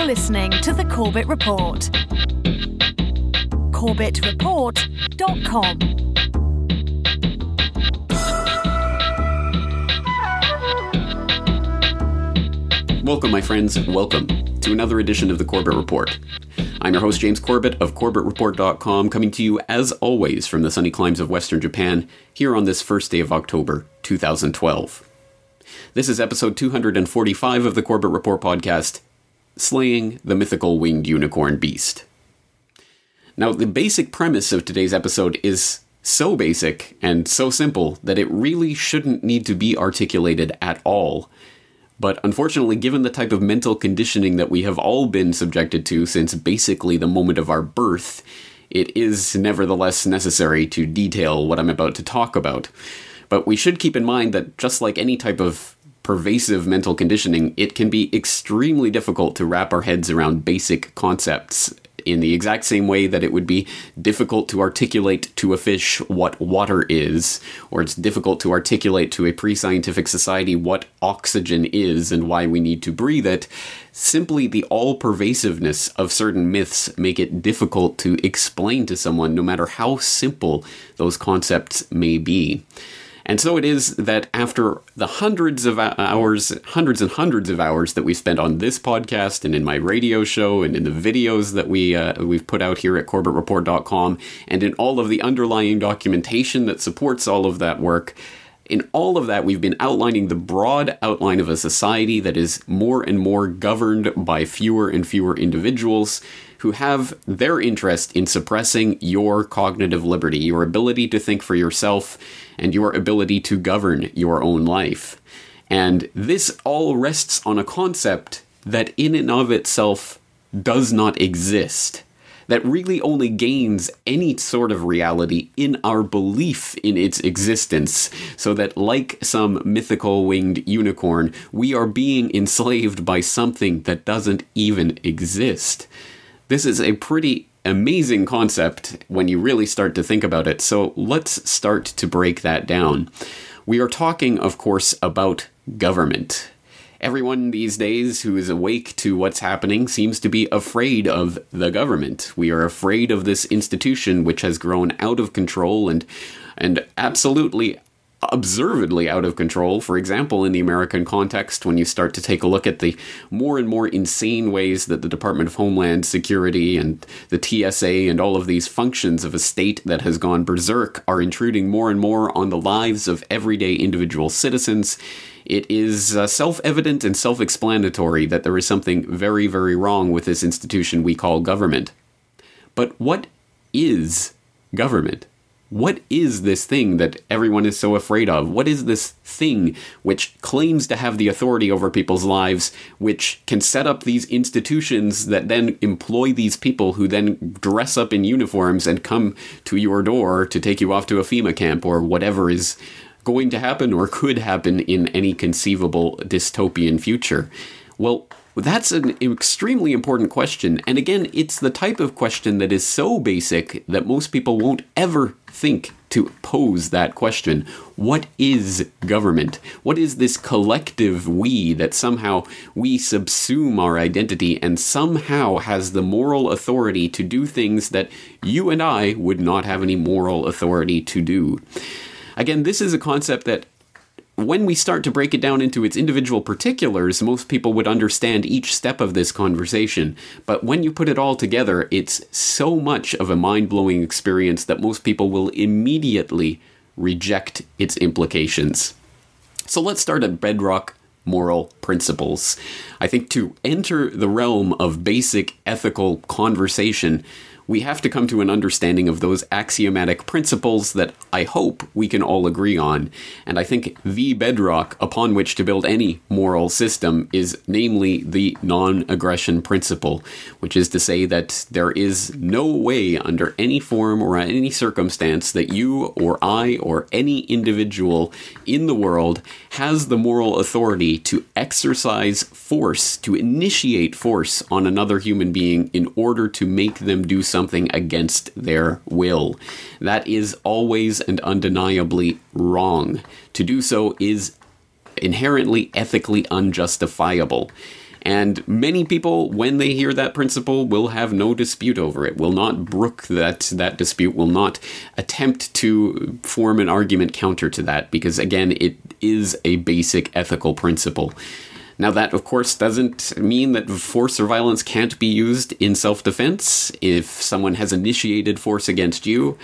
You're listening to The Corbett Report. CorbettReport.com. Welcome, my friends. Welcome to another edition of the Corbett Report. I'm your host, James Corbett of CorbettReport.com, coming to you as always from the sunny climes of Western Japan here on this first day of October 2012. This is episode 245 of the Corbett Report podcast Slaying the Mythical Winged Unicorn Beast. Now, the basic premise of today's episode is so basic and so simple that it really shouldn't need to be articulated at all. But unfortunately, given the type of mental conditioning that we have all been subjected to since basically the moment of our birth, it is nevertheless necessary to detail what I'm about to talk about. But we should keep in mind that just like any type of pervasive mental conditioning, it can be extremely difficult to wrap our heads around basic concepts in the exact same way that it would be difficult to articulate to a fish what water is, or it's difficult to articulate to a pre scientific society what oxygen is and why we need to breathe it, simply the all pervasiveness of certain myths make it difficult to explain to someone, no matter how simple those concepts may be. And so it is that after the hundreds of hours, hundreds and hundreds of hours that we spent on this podcast and in my radio show and in the videos that we uh, we've put out here at CorbettReport.com and in all of the underlying documentation that supports all of that work, in all of that, we've been outlining the broad outline of a society that is more and more governed by fewer and fewer individuals who have their interest in suppressing your cognitive liberty, your ability to think for yourself, and your ability to govern your own life. And this all rests on a concept that, in and of itself, does not exist. That really only gains any sort of reality in our belief in its existence, so that, like some mythical winged unicorn, we are being enslaved by something that doesn't even exist. This is a pretty amazing concept when you really start to think about it. So let's start to break that down. We are talking, of course, about government. Everyone these days who is awake to what's happening seems to be afraid of the government. We are afraid of this institution which has grown out of control and and absolutely observedly out of control. For example, in the American context, when you start to take a look at the more and more insane ways that the Department of Homeland Security and the TSA and all of these functions of a state that has gone berserk are intruding more and more on the lives of everyday individual citizens, it is uh, self evident and self explanatory that there is something very, very wrong with this institution we call government. But what is government? What is this thing that everyone is so afraid of? What is this thing which claims to have the authority over people's lives, which can set up these institutions that then employ these people who then dress up in uniforms and come to your door to take you off to a FEMA camp or whatever is going to happen or could happen in any conceivable dystopian future? Well, that's an extremely important question. And again, it's the type of question that is so basic that most people won't ever think to pose that question. What is government? What is this collective we that somehow we subsume our identity and somehow has the moral authority to do things that you and I would not have any moral authority to do? Again, this is a concept that when we start to break it down into its individual particulars, most people would understand each step of this conversation. But when you put it all together, it's so much of a mind blowing experience that most people will immediately reject its implications. So let's start at bedrock moral principles. I think to enter the realm of basic ethical conversation, we have to come to an understanding of those axiomatic principles that I hope we can all agree on. And I think the bedrock upon which to build any moral system is namely the non aggression principle, which is to say that there is no way under any form or any circumstance that you or I or any individual in the world has the moral authority to exercise force, to initiate force on another human being in order to make them do something something against their will. That is always and undeniably wrong. To do so is inherently ethically unjustifiable. And many people, when they hear that principle, will have no dispute over it, will not brook that, that dispute, will not attempt to form an argument counter to that, because again, it is a basic ethical principle. Now, that of course doesn't mean that force or violence can't be used in self defense if someone has initiated force against you.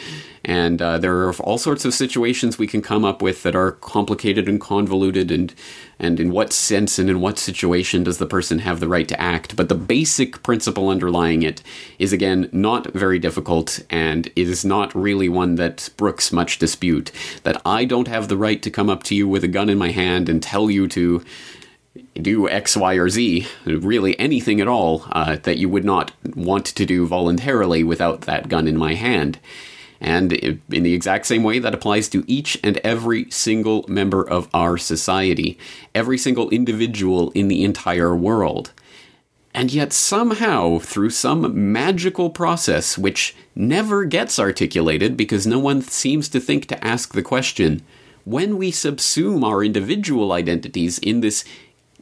And uh, there are all sorts of situations we can come up with that are complicated and convoluted, and, and in what sense and in what situation does the person have the right to act. But the basic principle underlying it is, again, not very difficult and is not really one that brooks much dispute. That I don't have the right to come up to you with a gun in my hand and tell you to do X, Y, or Z, really anything at all uh, that you would not want to do voluntarily without that gun in my hand. And in the exact same way, that applies to each and every single member of our society, every single individual in the entire world. And yet, somehow, through some magical process which never gets articulated because no one seems to think to ask the question, when we subsume our individual identities in this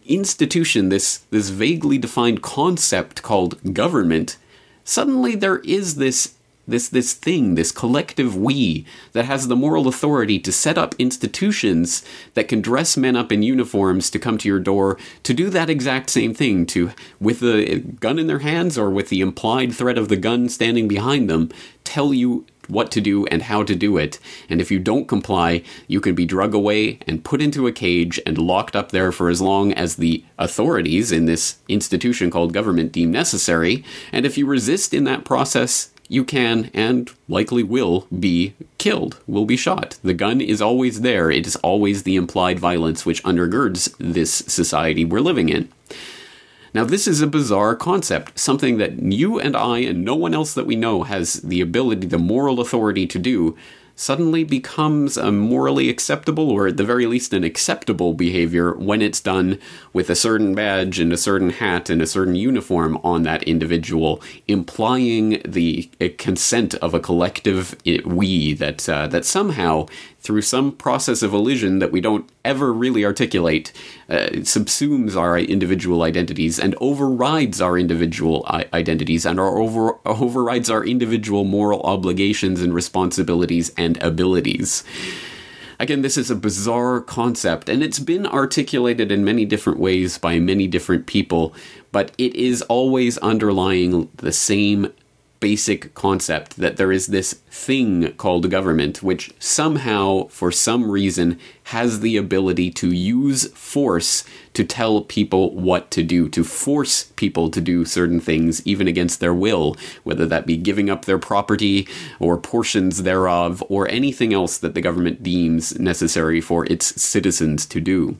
institution, this this vaguely defined concept called government, suddenly there is this this this thing, this collective we that has the moral authority to set up institutions that can dress men up in uniforms to come to your door to do that exact same thing, to with a gun in their hands or with the implied threat of the gun standing behind them, tell you what to do and how to do it. And if you don't comply, you can be drug away and put into a cage and locked up there for as long as the authorities in this institution called government deem necessary. And if you resist in that process, you can and likely will be killed, will be shot. The gun is always there. It is always the implied violence which undergirds this society we're living in. Now, this is a bizarre concept, something that you and I and no one else that we know has the ability, the moral authority to do, suddenly becomes a morally acceptable, or at the very least an acceptable behavior when it's done with a certain badge and a certain hat and a certain uniform on that individual, implying the consent of a collective we that uh, that somehow through some process of elision that we don't ever really articulate, uh, subsumes our individual identities and overrides our individual I- identities and our over- overrides our individual moral obligations and responsibilities and abilities. Again, this is a bizarre concept, and it's been articulated in many different ways by many different people, but it is always underlying the same basic concept that there is this thing called government, which somehow, for some reason, has the ability to use force to tell people what to do, to force people to do certain things, even against their will, whether that be giving up their property or portions thereof, or anything else that the government deems necessary for its citizens to do.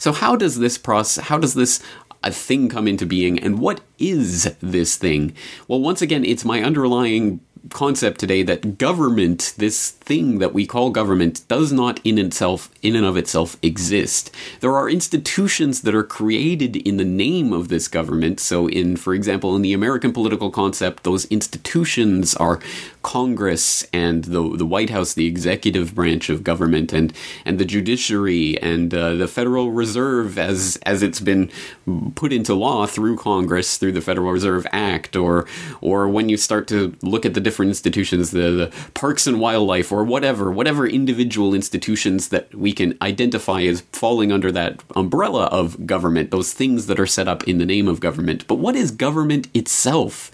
So how does this process how does this a thing come into being and what is this thing? Well, once again, it's my underlying concept today that government, this thing that we call government, does not in itself, in and of itself, exist. There are institutions that are created in the name of this government. So, in, for example, in the American political concept, those institutions are Congress and the the White House, the executive branch of government, and and the judiciary and uh, the Federal Reserve, as as it's been put into law through Congress through the Federal Reserve Act, or or when you start to look at the different institutions, the, the parks and wildlife, or whatever, whatever individual institutions that we can identify as falling under that umbrella of government, those things that are set up in the name of government. But what is government itself?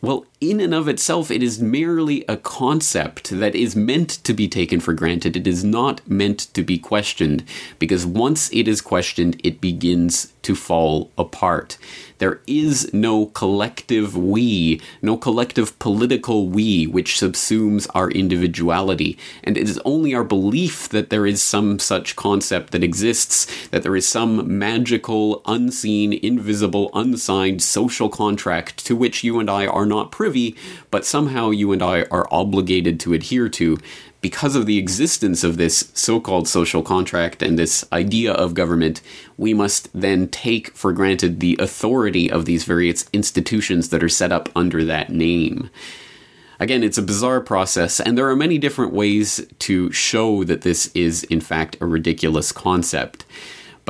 Well, in and of itself, it is merely a concept that is meant to be taken for granted. It is not meant to be questioned, because once it is questioned, it begins to fall apart. There is no collective we, no collective political we, which subsumes our individuality. And it is only our belief that there is some such concept that exists, that there is some magical, unseen, invisible, unsigned social contract to which you and I are not privy privy, but somehow you and I are obligated to adhere to because of the existence of this so called social contract and this idea of government, we must then take for granted the authority of these various institutions that are set up under that name. Again, it's a bizarre process, and there are many different ways to show that this is, in fact, a ridiculous concept.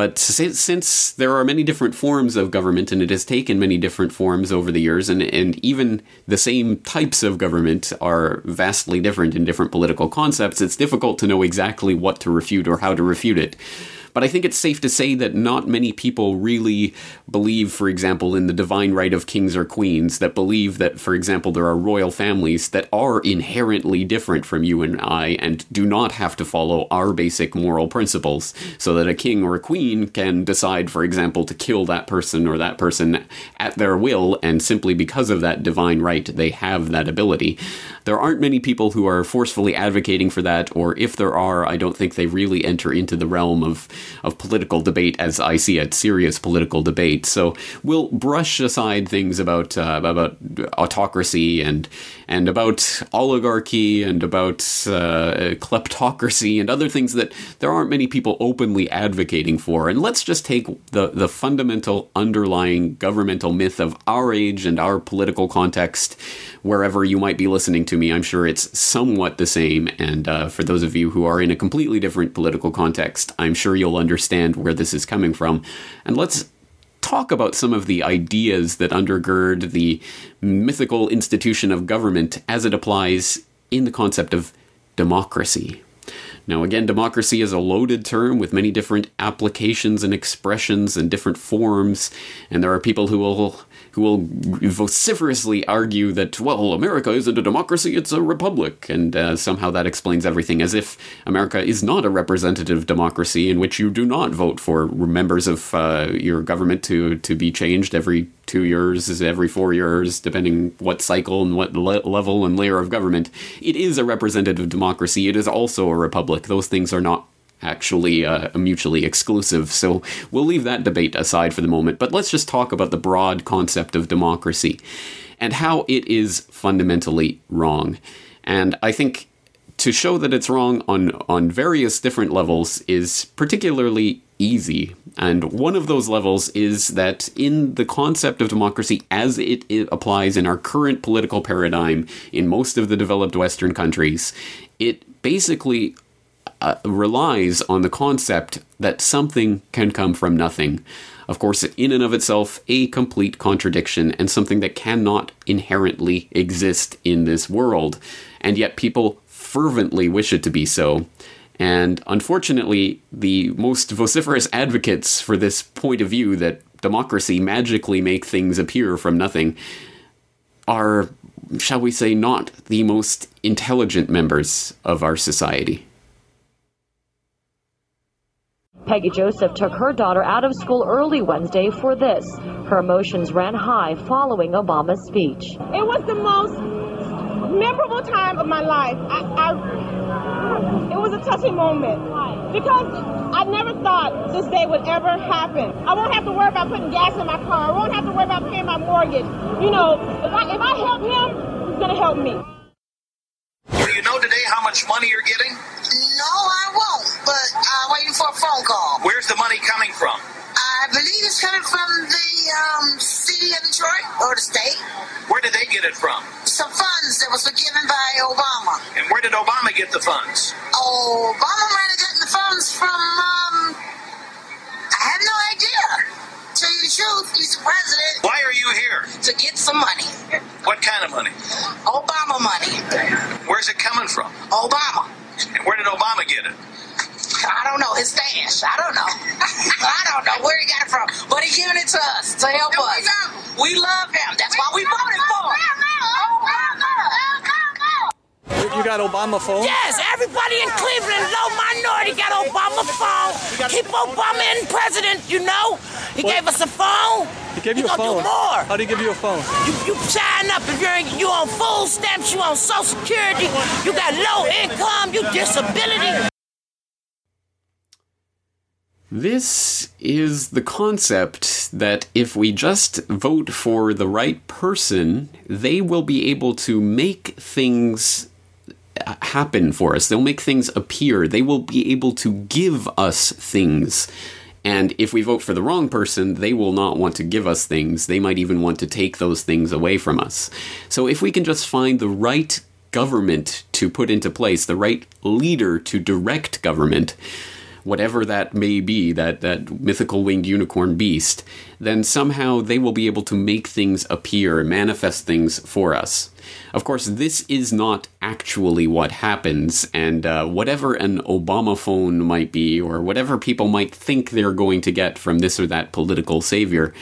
But since there are many different forms of government, and it has taken many different forms over the years, and, and even the same types of government are vastly different in different political concepts, it's difficult to know exactly what to refute or how to refute it. But I think it's safe to say that not many people really believe, for example, in the divine right of kings or queens, that believe that, for example, there are royal families that are inherently different from you and I and do not have to follow our basic moral principles, so that a king or a queen can decide, for example, to kill that person or that person at their will, and simply because of that divine right, they have that ability. There aren't many people who are forcefully advocating for that, or if there are, I don't think they really enter into the realm of of political debate as I see it, serious political debate. So we'll brush aside things about uh, about autocracy and and about oligarchy and about uh, kleptocracy and other things that there aren't many people openly advocating for. And let's just take the the fundamental underlying governmental myth of our age and our political context wherever you might be listening to me. I'm sure it's somewhat the same. And uh, for those of you who are in a completely different political context, I'm sure you'll understand where this is coming from. And let's talk about some of the ideas that undergird the mythical institution of government as it applies in the concept of democracy. Now, again, democracy is a loaded term with many different applications and expressions and different forms, and there are people who will who will vociferously argue that, well, America isn't a democracy, it's a republic, and uh, somehow that explains everything, as if America is not a representative democracy in which you do not vote for members of uh, your government to, to be changed every two years, every four years, depending what cycle and what le- level and layer of government. It is a representative democracy. It is also a republic. Those things are not actually uh, mutually exclusive. So we'll leave that debate aside for the moment, but let's just talk about the broad concept of democracy and how it is fundamentally wrong. And I think to show that it's wrong on, on various different levels is particularly easy. And one of those levels is that in the concept of democracy as it, it applies in our current political paradigm in most of the developed Western countries, it basically uh, relies on the concept that something can come from nothing. Of course, in and of itself, a complete contradiction and something that cannot inherently exist in this world. And yet, people fervently wish it to be so. And unfortunately, the most vociferous advocates for this point of view that democracy magically make things appear from nothing are, shall we say, not the most intelligent members of our society. Peggy Joseph took her daughter out of school early Wednesday for this. Her emotions ran high following Obama's speech. It was the most memorable time of my life. I, I, it was a touching moment because I never thought this day would ever happen. I won't have to worry about putting gas in my car. I won't have to worry about paying my mortgage. You know, if I, if I help him, he's going to help me. Do you know today how much money you're getting? No, I won't, but I'm waiting for a phone call. Where's the money coming from? I believe it's coming from the um, city of Detroit or the state. Where did they get it from? Some funds that was given by Obama. And where did Obama get the funds? Obama might have gotten the funds from, um, I have no idea. Tell you the truth, he's the president. Why are you here? To get some money. What kind of money? Obama money. Where's it coming from? Obama. And where did Obama get it? I don't know. His stash. I don't know. I don't know where he got it from. But he's giving it to us to help us. We love, we love him. That's we why we voted for him. You got Obama phone? Yes, everybody in Cleveland, low minority, got Obama phone. Keep Obama in president, you know. He what? gave us a phone. He gave you he a phone. Do more. How did he give you a phone? You, you sign up if you're in, you on food stamps, you on Social Security, you got low income, you disability. This is the concept that if we just vote for the right person, they will be able to make things happen for us. They'll make things appear. They will be able to give us things. And if we vote for the wrong person, they will not want to give us things. They might even want to take those things away from us. So if we can just find the right government to put into place, the right leader to direct government, whatever that may be, that, that mythical winged unicorn beast, then somehow they will be able to make things appear, manifest things for us. Of course, this is not actually what happens, and uh, whatever an Obama phone might be, or whatever people might think they're going to get from this or that political savior,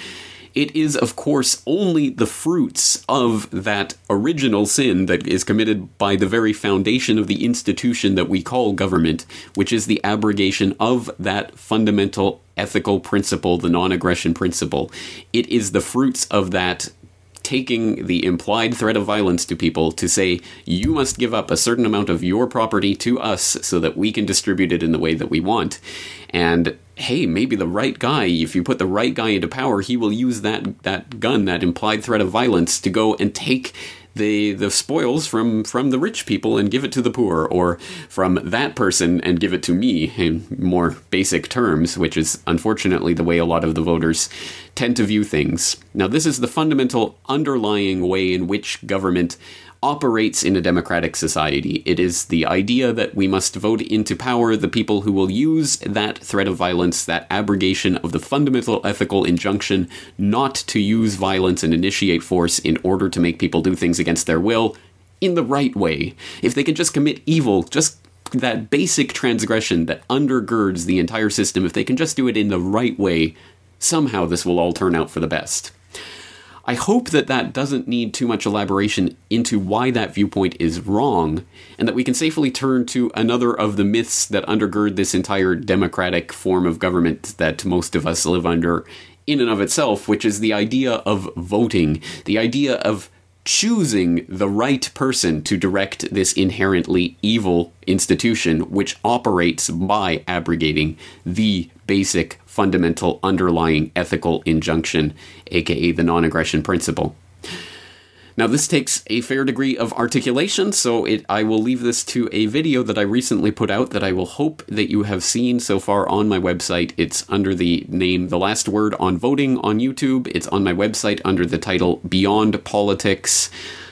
it is, of course, only the fruits of that original sin that is committed by the very foundation of the institution that we call government, which is the abrogation of that fundamental ethical principle, the non aggression principle. It is the fruits of that taking the implied threat of violence to people to say, you must give up a certain amount of your property to us so that we can distribute it in the way that we want. And hey, maybe the right guy, if you put the right guy into power, he will use that, that gun, that implied threat of violence, to go and take the the spoils from from the rich people and give it to the poor, or from that person and give it to me in more basic terms, which is unfortunately the way a lot of the voters tend to view things. Now, this is the fundamental underlying way in which government operates in a democratic society. It is the idea that we must vote into power the people who will use that threat of violence, that abrogation of the fundamental ethical injunction not to use violence and initiate force in order to make people do things against their will in the right way. If they can just commit evil, just that basic transgression that undergirds the entire system, if they can just do it in the right way, somehow this will all turn out for the best. I hope that that doesn't need too much elaboration into why that viewpoint is wrong, and that we can safely turn to another of the myths that undergird this entire democratic form of government that most of us live under in and of itself, which is the idea of voting, the idea of choosing the right person to direct this inherently evil institution which operates by abrogating the basic fundamental underlying ethical injunction, aka the non aggression principle. Now, this takes a fair degree of articulation, so it, I will leave this to a video that I recently put out that I will hope that you have seen so far on my website. It's under the name The Last Word on Voting on YouTube. It's on my website under the title Beyond Politics.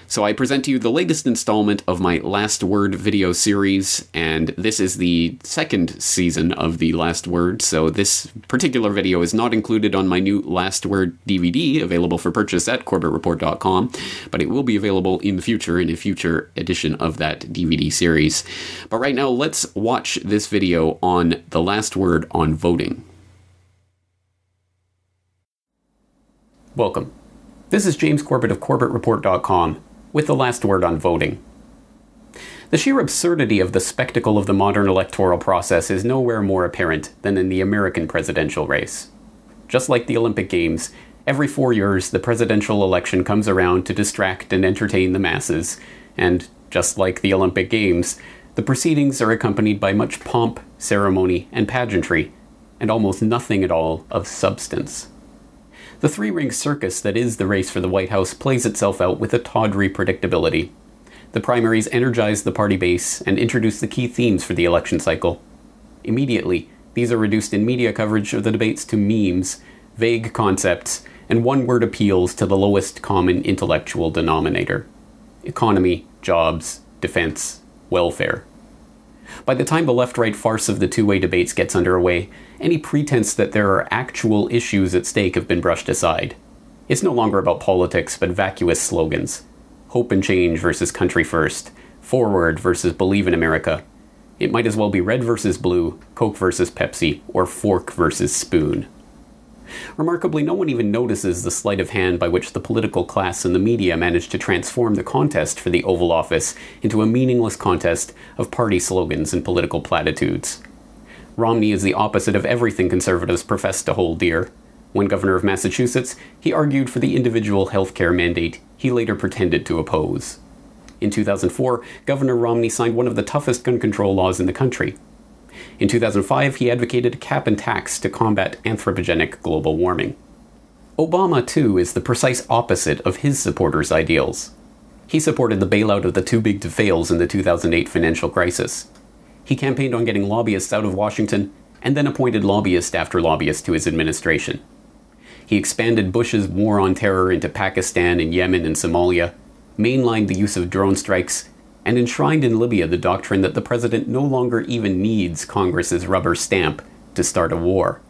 So I present to you the latest installment of my Last Word video series, and this is the second season of the Last Word. So this particular video is not included on my new Last Word DVD, available for purchase at corbettreport.com, but it will be available in the future in a future edition of that DVD series. But right now, let's watch this video on the last word on voting. Welcome. This is James Corbett of CorbettReport.com with the last word on voting. The sheer absurdity of the spectacle of the modern electoral process is nowhere more apparent than in the American presidential race. Just like the Olympic Games, every four years the presidential election comes around to distract and entertain the masses, and just like the Olympic Games, the proceedings are accompanied by much pomp, ceremony, and pageantry, and almost nothing at all of substance. The three ring circus that is the race for the White House plays itself out with a tawdry predictability. The primaries energize the party base and introduce the key themes for the election cycle. Immediately, these are reduced in media coverage of the debates to memes, vague concepts, and one word appeals to the lowest common intellectual denominator economy, jobs, defense, welfare. By the time the left right farce of the two way debates gets underway, any pretense that there are actual issues at stake have been brushed aside. It's no longer about politics, but vacuous slogans hope and change versus country first, forward versus believe in America. It might as well be red versus blue, Coke versus Pepsi, or fork versus spoon. Remarkably, no one even notices the sleight of hand by which the political class and the media managed to transform the contest for the Oval Office into a meaningless contest of party slogans and political platitudes. Romney is the opposite of everything conservatives profess to hold dear. When governor of Massachusetts, he argued for the individual health care mandate he later pretended to oppose. In 2004, Governor Romney signed one of the toughest gun control laws in the country, in 2005, he advocated a cap and tax to combat anthropogenic global warming. Obama, too, is the precise opposite of his supporters' ideals. He supported the bailout of the too big to fails in the 2008 financial crisis. He campaigned on getting lobbyists out of Washington and then appointed lobbyist after lobbyist to his administration. He expanded Bush's war on terror into Pakistan and Yemen and Somalia, mainlined the use of drone strikes, and enshrined in Libya the doctrine that the president no longer even needs Congress's rubber stamp to start a war.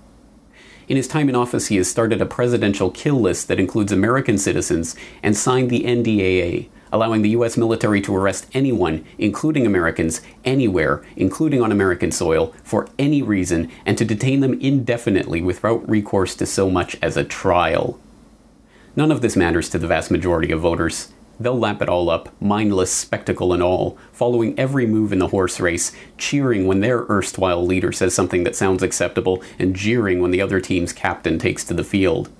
In his time in office, he has started a presidential kill list that includes American citizens and signed the NDAA, allowing the U.S. military to arrest anyone, including Americans, anywhere, including on American soil, for any reason, and to detain them indefinitely without recourse to so much as a trial. None of this matters to the vast majority of voters. They'll lap it all up, mindless spectacle and all, following every move in the horse race, cheering when their erstwhile leader says something that sounds acceptable, and jeering when the other team's captain takes to the field.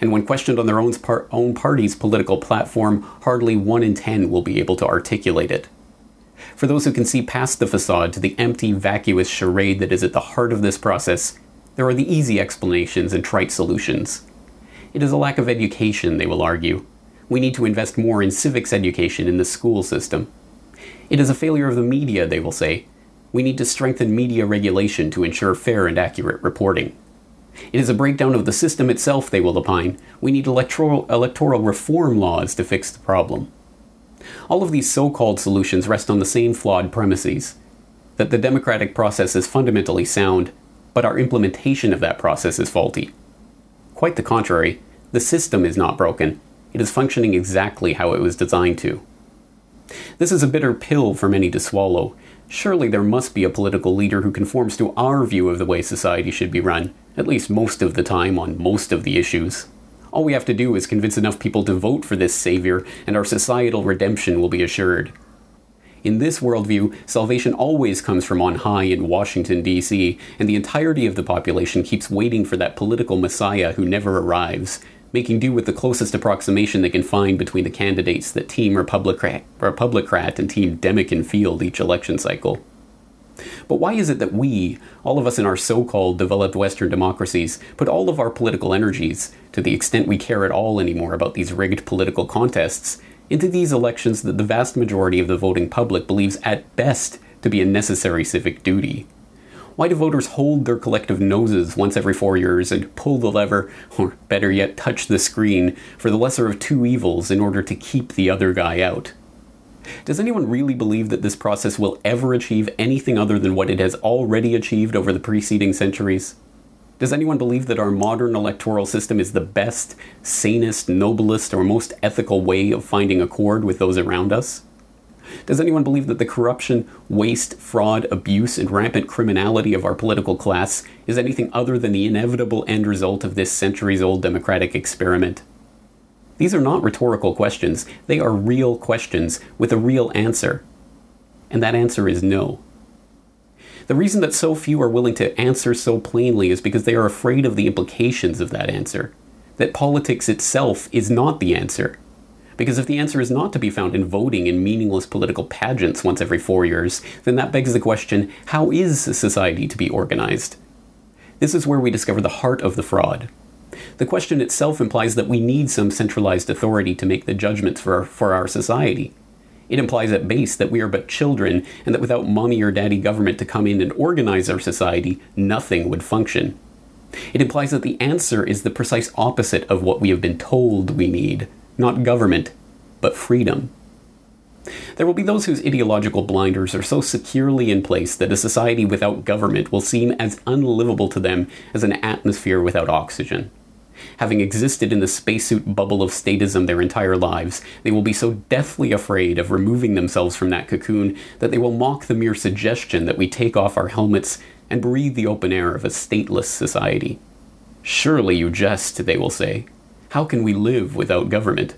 And when questioned on their own, par- own party's political platform, hardly one in ten will be able to articulate it. For those who can see past the facade to the empty, vacuous charade that is at the heart of this process, there are the easy explanations and trite solutions. It is a lack of education, they will argue we need to invest more in civics education in the school system. It is a failure of the media, they will say. We need to strengthen media regulation to ensure fair and accurate reporting. It is a breakdown of the system itself, they will opine. We need electoral, electoral reform laws to fix the problem. All of these so called solutions rest on the same flawed premises that the democratic process is fundamentally sound, but our implementation of that process is faulty. Quite the contrary, the system is not broken, it is functioning exactly how it was designed to. This is a bitter pill for many to swallow. Surely there must be a political leader who conforms to our view of the way society should be run, at least most of the time on most of the issues. All we have to do is convince enough people to vote for this savior, and our societal redemption will be assured. In this worldview, salvation always comes from on high in Washington, D.C., and the entirety of the population keeps waiting for that political messiah who never arrives, making do with the closest approximation they can find between the candidates that Team Republicrat, Republicrat and Team Democrat field each election cycle. But why is it that we, all of us in our so called developed Western democracies, put all of our political energies, to the extent we care at all anymore about these rigged political contests, into these elections that the vast majority of the voting public believes at best to be a necessary civic duty? Why do voters hold their collective noses once every four years and pull the lever, or better yet, touch the screen, for the lesser of two evils in order to keep the other guy out? Does anyone really believe that this process will ever achieve anything other than what it has already achieved over the preceding centuries? Does anyone believe that our modern electoral system is the best, sanest, noblest, or most ethical way of finding accord with those around us? Does anyone believe that the corruption, waste, fraud, abuse, and rampant criminality of our political class is anything other than the inevitable end result of this centuries old democratic experiment? These are not rhetorical questions, they are real questions with a real answer. And that answer is no. The reason that so few are willing to answer so plainly is because they are afraid of the implications of that answer. That politics itself is not the answer, because if the answer is not to be found in voting in meaningless political pageants once every four years, then that begs the question how is society to be organized? This is where we discover the heart of the fraud. The question itself implies that we need some centralized authority to make the judgments for our, for our society. It implies at base that we are but children, and that without mommy or daddy government to come in and organize our society, nothing would function. It implies that the answer is the precise opposite of what we have been told we need not government, but freedom. There will be those whose ideological blinders are so securely in place that a society without government will seem as unlivable to them as an atmosphere without oxygen. Having existed in the spacesuit bubble of statism their entire lives, they will be so deathly afraid of removing themselves from that cocoon that they will mock the mere suggestion that we take off our helmets and breathe the open air of a stateless society. Surely you jest, they will say. How can we live without government?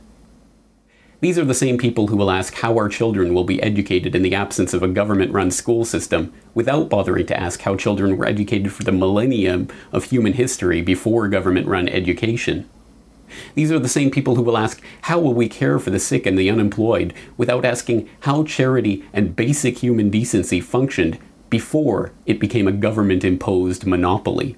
These are the same people who will ask how our children will be educated in the absence of a government run school system without bothering to ask how children were educated for the millennium of human history before government run education. These are the same people who will ask, How will we care for the sick and the unemployed? without asking how charity and basic human decency functioned before it became a government imposed monopoly.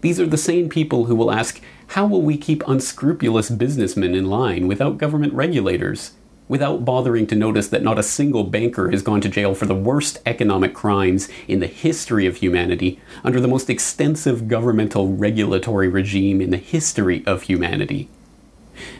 These are the same people who will ask, how will we keep unscrupulous businessmen in line without government regulators? Without bothering to notice that not a single banker has gone to jail for the worst economic crimes in the history of humanity under the most extensive governmental regulatory regime in the history of humanity.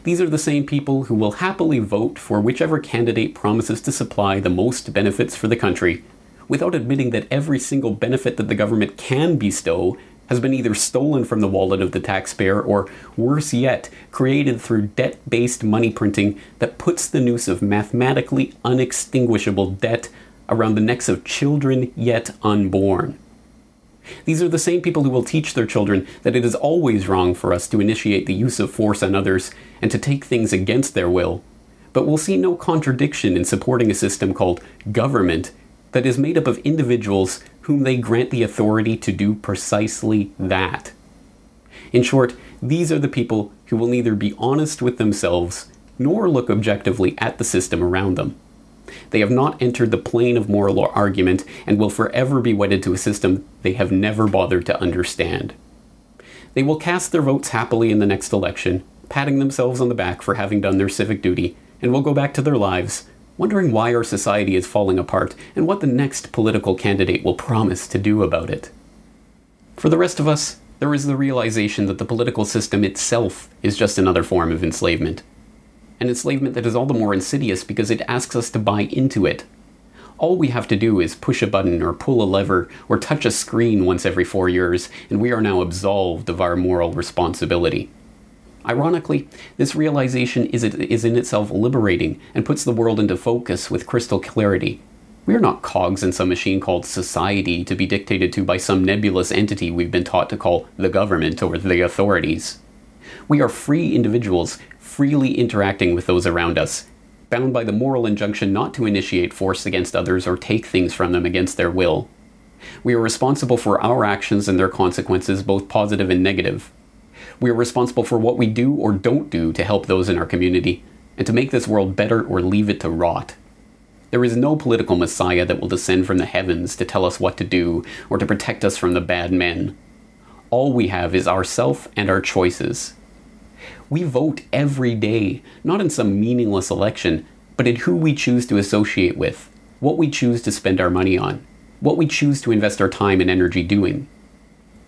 These are the same people who will happily vote for whichever candidate promises to supply the most benefits for the country, without admitting that every single benefit that the government can bestow has been either stolen from the wallet of the taxpayer or, worse yet, created through debt based money printing that puts the noose of mathematically unextinguishable debt around the necks of children yet unborn. These are the same people who will teach their children that it is always wrong for us to initiate the use of force on others and to take things against their will, but will see no contradiction in supporting a system called government that is made up of individuals whom they grant the authority to do precisely that. In short, these are the people who will neither be honest with themselves nor look objectively at the system around them. They have not entered the plane of moral argument and will forever be wedded to a system they have never bothered to understand. They will cast their votes happily in the next election, patting themselves on the back for having done their civic duty, and will go back to their lives, wondering why our society is falling apart and what the next political candidate will promise to do about it. For the rest of us, there is the realization that the political system itself is just another form of enslavement an enslavement that is all the more insidious because it asks us to buy into it. All we have to do is push a button or pull a lever or touch a screen once every four years, and we are now absolved of our moral responsibility. Ironically, this realization is, is in itself liberating and puts the world into focus with crystal clarity. We are not cogs in some machine called society to be dictated to by some nebulous entity we've been taught to call the government or the authorities. We are free individuals freely interacting with those around us, bound by the moral injunction not to initiate force against others or take things from them against their will. We are responsible for our actions and their consequences, both positive and negative. We are responsible for what we do or don't do to help those in our community, and to make this world better or leave it to rot. There is no political messiah that will descend from the heavens to tell us what to do or to protect us from the bad men. All we have is ourself and our choices. We vote every day, not in some meaningless election, but in who we choose to associate with, what we choose to spend our money on, what we choose to invest our time and energy doing.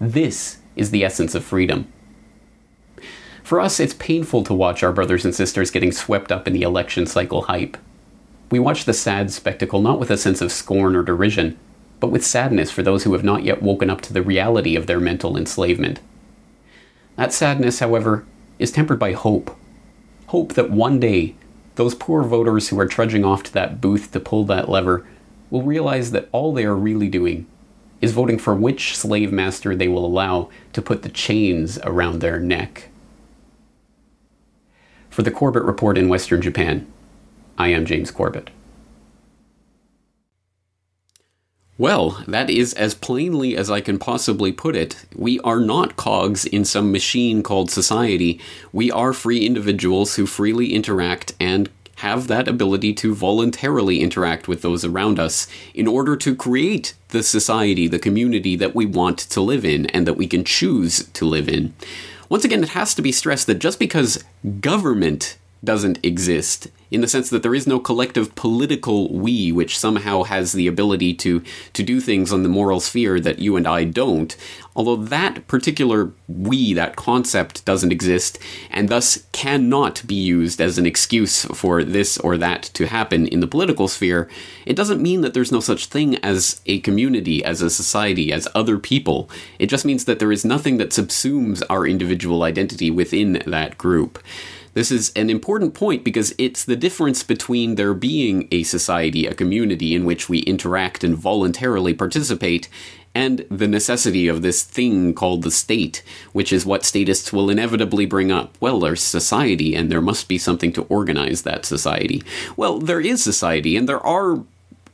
This is the essence of freedom. For us, it's painful to watch our brothers and sisters getting swept up in the election cycle hype. We watch the sad spectacle not with a sense of scorn or derision, but with sadness for those who have not yet woken up to the reality of their mental enslavement. That sadness, however, is tempered by hope. Hope that one day, those poor voters who are trudging off to that booth to pull that lever will realize that all they are really doing is voting for which slave master they will allow to put the chains around their neck. For the Corbett Report in Western Japan, I am James Corbett. Well, that is as plainly as I can possibly put it. We are not cogs in some machine called society. We are free individuals who freely interact and have that ability to voluntarily interact with those around us in order to create the society, the community that we want to live in and that we can choose to live in. Once again, it has to be stressed that just because government doesn't exist in the sense that there is no collective political we which somehow has the ability to to do things on the moral sphere that you and I don't. Although that particular we that concept doesn't exist and thus cannot be used as an excuse for this or that to happen in the political sphere it doesn't mean that there's no such thing as a community as a society as other people. It just means that there is nothing that subsumes our individual identity within that group this is an important point because it's the difference between there being a society, a community in which we interact and voluntarily participate, and the necessity of this thing called the state, which is what statists will inevitably bring up. Well, there's society, and there must be something to organize that society. Well, there is society, and there are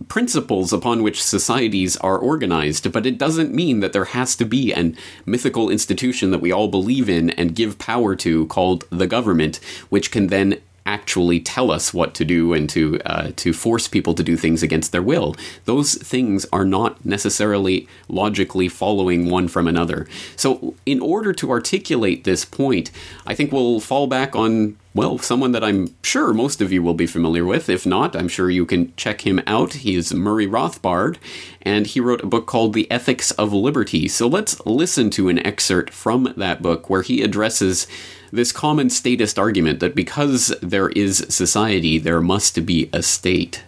principles upon which societies are organized, but it doesn't mean that there has to be an mythical institution that we all believe in and give power to called the government, which can then actually tell us what to do and to uh, to force people to do things against their will. Those things are not necessarily logically following one from another. So, in order to articulate this point, I think we'll fall back on well, someone that I'm sure most of you will be familiar with. If not, I'm sure you can check him out. He is Murray Rothbard, and he wrote a book called The Ethics of Liberty. So let's listen to an excerpt from that book where he addresses this common statist argument that because there is society, there must be a state.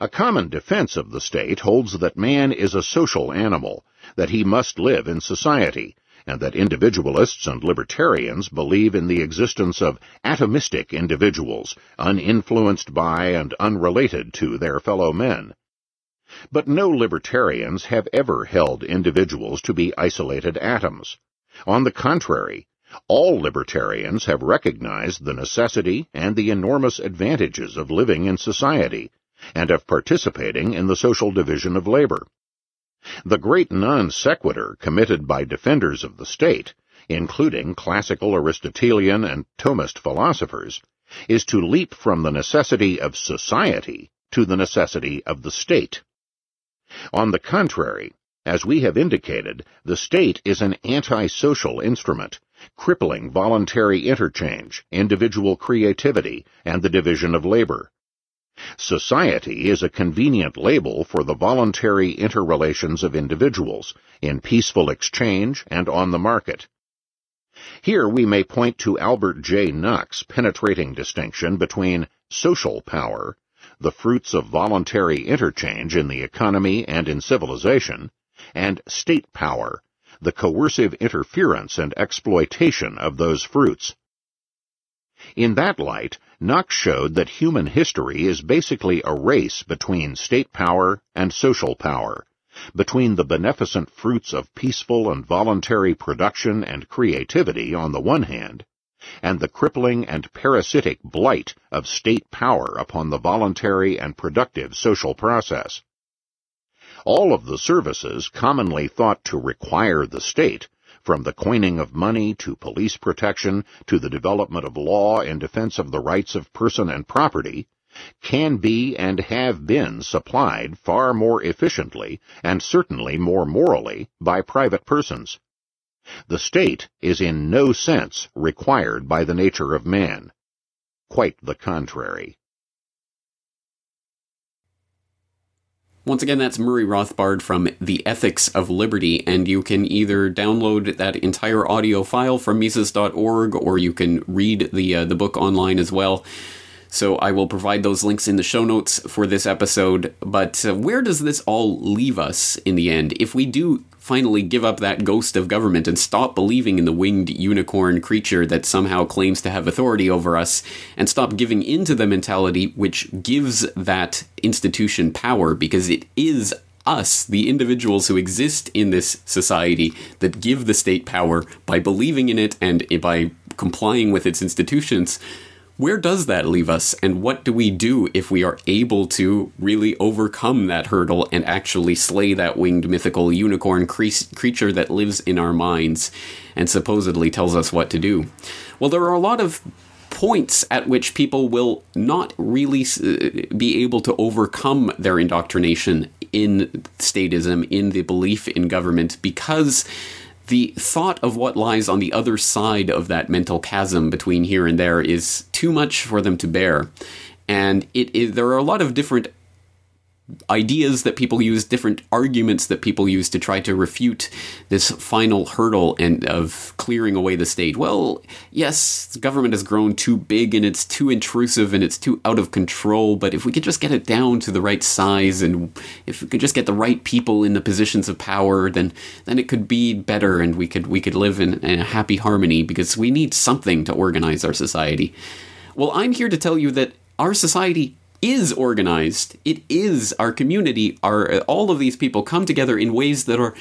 A common defense of the state holds that man is a social animal, that he must live in society, and that individualists and libertarians believe in the existence of atomistic individuals, uninfluenced by and unrelated to their fellow men. But no libertarians have ever held individuals to be isolated atoms. On the contrary, all libertarians have recognized the necessity and the enormous advantages of living in society, and of participating in the social division of labor. The great non sequitur committed by defenders of the state, including classical Aristotelian and Thomist philosophers, is to leap from the necessity of society to the necessity of the state. On the contrary, as we have indicated, the state is an antisocial instrument, crippling voluntary interchange, individual creativity, and the division of labor. Society is a convenient label for the voluntary interrelations of individuals, in peaceful exchange and on the market. Here we may point to Albert J. Nock's penetrating distinction between social power, the fruits of voluntary interchange in the economy and in civilization, and state power, the coercive interference and exploitation of those fruits. In that light, Nock showed that human history is basically a race between state power and social power, between the beneficent fruits of peaceful and voluntary production and creativity on the one hand, and the crippling and parasitic blight of state power upon the voluntary and productive social process. All of the services commonly thought to require the state from the coining of money to police protection to the development of law in defense of the rights of person and property, can be and have been supplied far more efficiently and certainly more morally by private persons. The state is in no sense required by the nature of man. Quite the contrary. Once again, that's Murray Rothbard from The Ethics of Liberty, and you can either download that entire audio file from Mises.org or you can read the, uh, the book online as well. So I will provide those links in the show notes for this episode. But uh, where does this all leave us in the end? If we do finally give up that ghost of government and stop believing in the winged unicorn creature that somehow claims to have authority over us and stop giving into the mentality which gives that institution power because it is us, the individuals who exist in this society, that give the state power by believing in it and by complying with its institutions where does that leave us, and what do we do if we are able to really overcome that hurdle and actually slay that winged mythical unicorn cre- creature that lives in our minds and supposedly tells us what to do? Well, there are a lot of points at which people will not really uh, be able to overcome their indoctrination in statism, in the belief in government, because the thought of what lies on the other side of that mental chasm between here and there is too much for them to bear. And it is, there are a lot of different ideas that people use, different arguments that people use to try to refute this final hurdle and of clearing away the state. Well, yes, government has grown too big and it's too intrusive and it's too out of control, but if we could just get it down to the right size and if we could just get the right people in the positions of power, then then it could be better and we could we could live in, in a happy harmony because we need something to organize our society. Well, I'm here to tell you that our society is organized. It is our community. Our all of these people come together in ways that are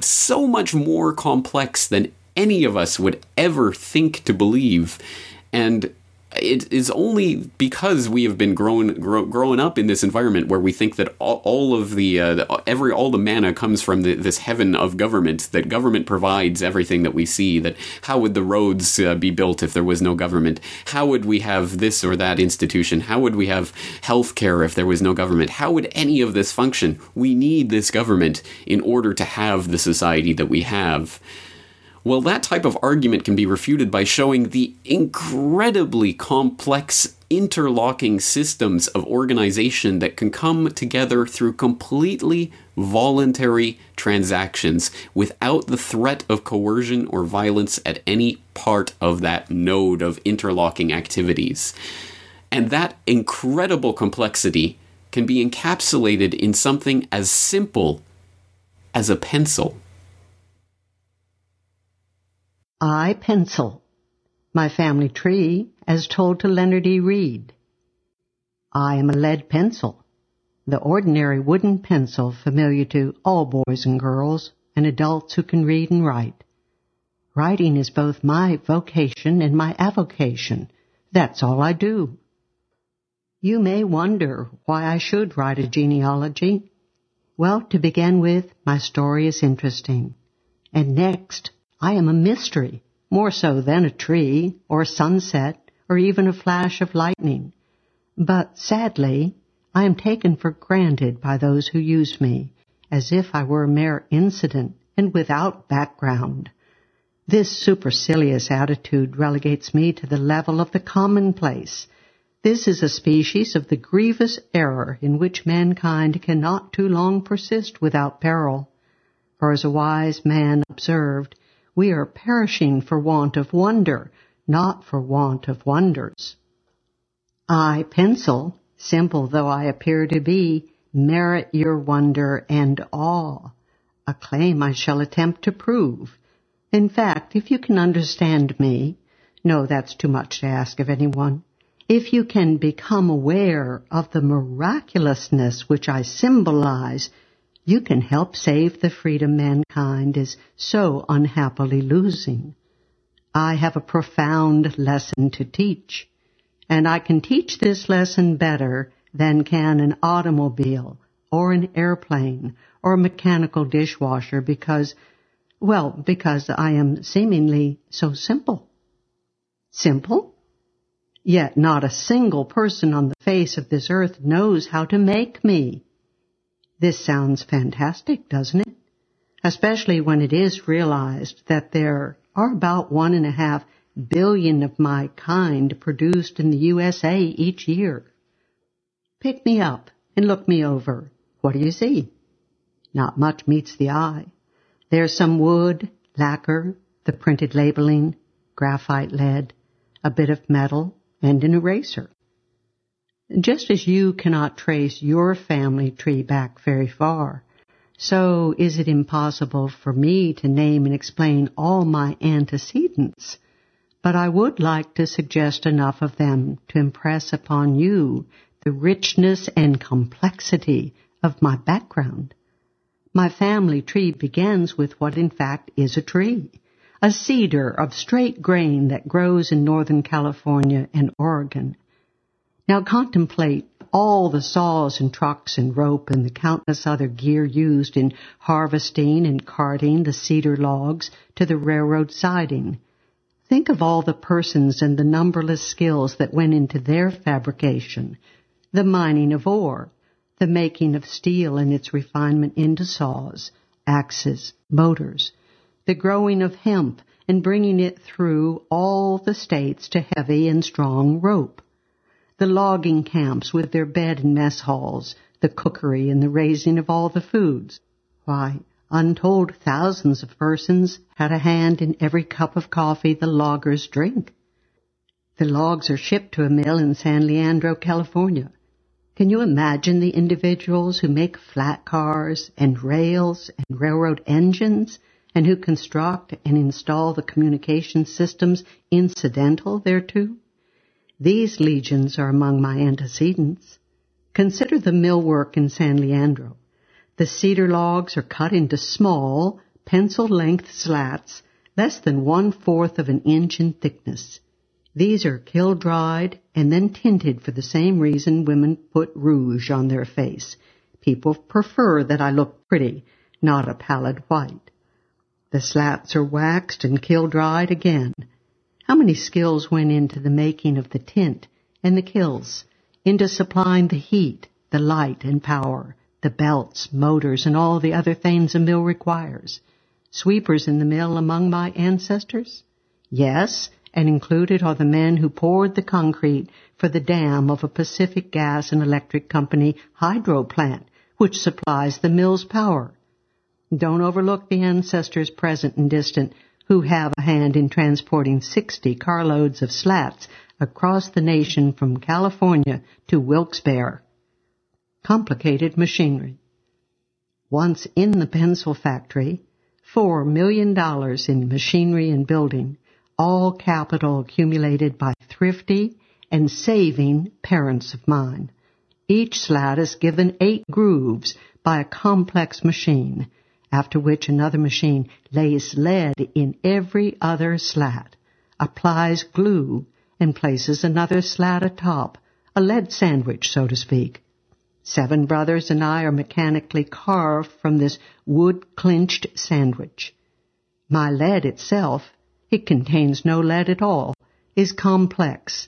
so much more complex than any of us would ever think to believe. And it is only because we have been growing grow, growing up in this environment where we think that all, all of the, uh, the, every all the manna comes from the, this heaven of government that government provides everything that we see that how would the roads uh, be built if there was no government? How would we have this or that institution? How would we have health care if there was no government? How would any of this function? We need this government in order to have the society that we have well, that type of argument can be refuted by showing the incredibly complex interlocking systems of organization that can come together through completely voluntary transactions without the threat of coercion or violence at any part of that node of interlocking activities. And that incredible complexity can be encapsulated in something as simple as a pencil. I pencil. My family tree, as told to Leonard E. Read. I am a lead pencil, the ordinary wooden pencil familiar to all boys and girls and adults who can read and write. Writing is both my vocation and my avocation. That's all I do. You may wonder why I should write a genealogy. Well, to begin with, my story is interesting. And next, I am a mystery, more so than a tree, or a sunset, or even a flash of lightning. But sadly, I am taken for granted by those who use me, as if I were a mere incident and without background. This supercilious attitude relegates me to the level of the commonplace. This is a species of the grievous error in which mankind cannot too long persist without peril. For as a wise man observed, we are perishing for want of wonder, not for want of wonders. I, pencil, simple though I appear to be, merit your wonder and awe, a claim I shall attempt to prove. In fact, if you can understand me, no, that's too much to ask of anyone. If you can become aware of the miraculousness which I symbolize, you can help save the freedom mankind is so unhappily losing. I have a profound lesson to teach, and I can teach this lesson better than can an automobile or an airplane or a mechanical dishwasher because, well, because I am seemingly so simple. Simple? Yet not a single person on the face of this earth knows how to make me. This sounds fantastic, doesn't it? Especially when it is realized that there are about one and a half billion of my kind produced in the USA each year. Pick me up and look me over. What do you see? Not much meets the eye. There's some wood, lacquer, the printed labeling, graphite lead, a bit of metal, and an eraser. Just as you cannot trace your family tree back very far, so is it impossible for me to name and explain all my antecedents. But I would like to suggest enough of them to impress upon you the richness and complexity of my background. My family tree begins with what in fact is a tree, a cedar of straight grain that grows in Northern California and Oregon. Now contemplate all the saws and trucks and rope and the countless other gear used in harvesting and carting the cedar logs to the railroad siding. Think of all the persons and the numberless skills that went into their fabrication, the mining of ore, the making of steel and its refinement into saws, axes, motors, the growing of hemp and bringing it through all the states to heavy and strong rope the logging camps with their bed and mess halls, the cookery and the raising of all the foods. Why, untold thousands of persons had a hand in every cup of coffee the loggers drink. The logs are shipped to a mill in San Leandro, California. Can you imagine the individuals who make flat cars and rails and railroad engines and who construct and install the communication systems incidental thereto? These legions are among my antecedents. Consider the millwork in San Leandro. The cedar logs are cut into small, pencil length slats less than one fourth of an inch in thickness. These are kiln dried and then tinted for the same reason women put rouge on their face. People prefer that I look pretty, not a pallid white. The slats are waxed and kiln dried again. How many skills went into the making of the tint and the kilns, into supplying the heat, the light and power, the belts, motors, and all the other things a mill requires? Sweepers in the mill among my ancestors? Yes, and included are the men who poured the concrete for the dam of a Pacific Gas and Electric Company hydro plant, which supplies the mill's power. Don't overlook the ancestors present and distant who have a hand in transporting 60 carloads of slats across the nation from California to Wilkes-Barre. Complicated machinery. Once in the pencil factory, four million dollars in machinery and building, all capital accumulated by thrifty and saving parents of mine. Each slat is given eight grooves by a complex machine, after which another machine lays lead in every other slat, applies glue, and places another slat atop, a lead sandwich, so to speak. Seven brothers and I are mechanically carved from this wood clinched sandwich. My lead itself it contains no lead at all, is complex.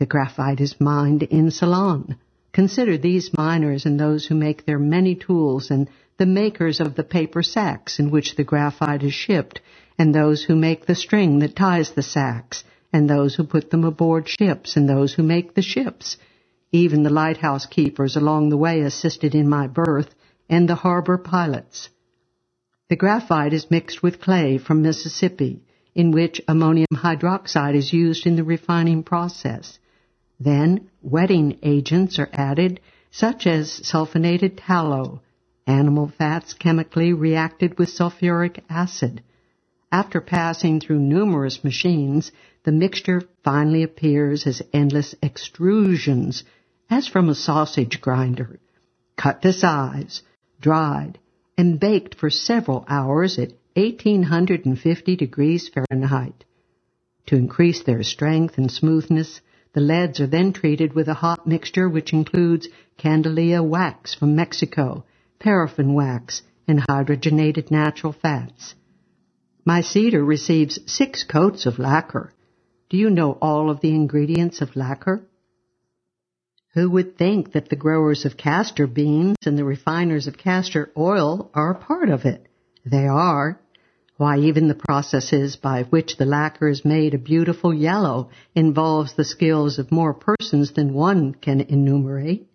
The graphite is mined in Ceylon. Consider these miners and those who make their many tools and the makers of the paper sacks in which the graphite is shipped, and those who make the string that ties the sacks, and those who put them aboard ships, and those who make the ships. Even the lighthouse keepers along the way assisted in my birth, and the harbor pilots. The graphite is mixed with clay from Mississippi, in which ammonium hydroxide is used in the refining process. Then wetting agents are added such as sulfonated tallow, animal fats chemically reacted with sulfuric acid. After passing through numerous machines, the mixture finally appears as endless extrusions, as from a sausage grinder, cut to size, dried, and baked for several hours at 1850 degrees Fahrenheit. To increase their strength and smoothness, the leads are then treated with a hot mixture which includes candelilla wax from Mexico, paraffin wax, and hydrogenated natural fats. My cedar receives six coats of lacquer. Do you know all of the ingredients of lacquer? Who would think that the growers of castor beans and the refiners of castor oil are a part of it? They are. Why, even the processes by which the lacquer is made a beautiful yellow involves the skills of more persons than one can enumerate.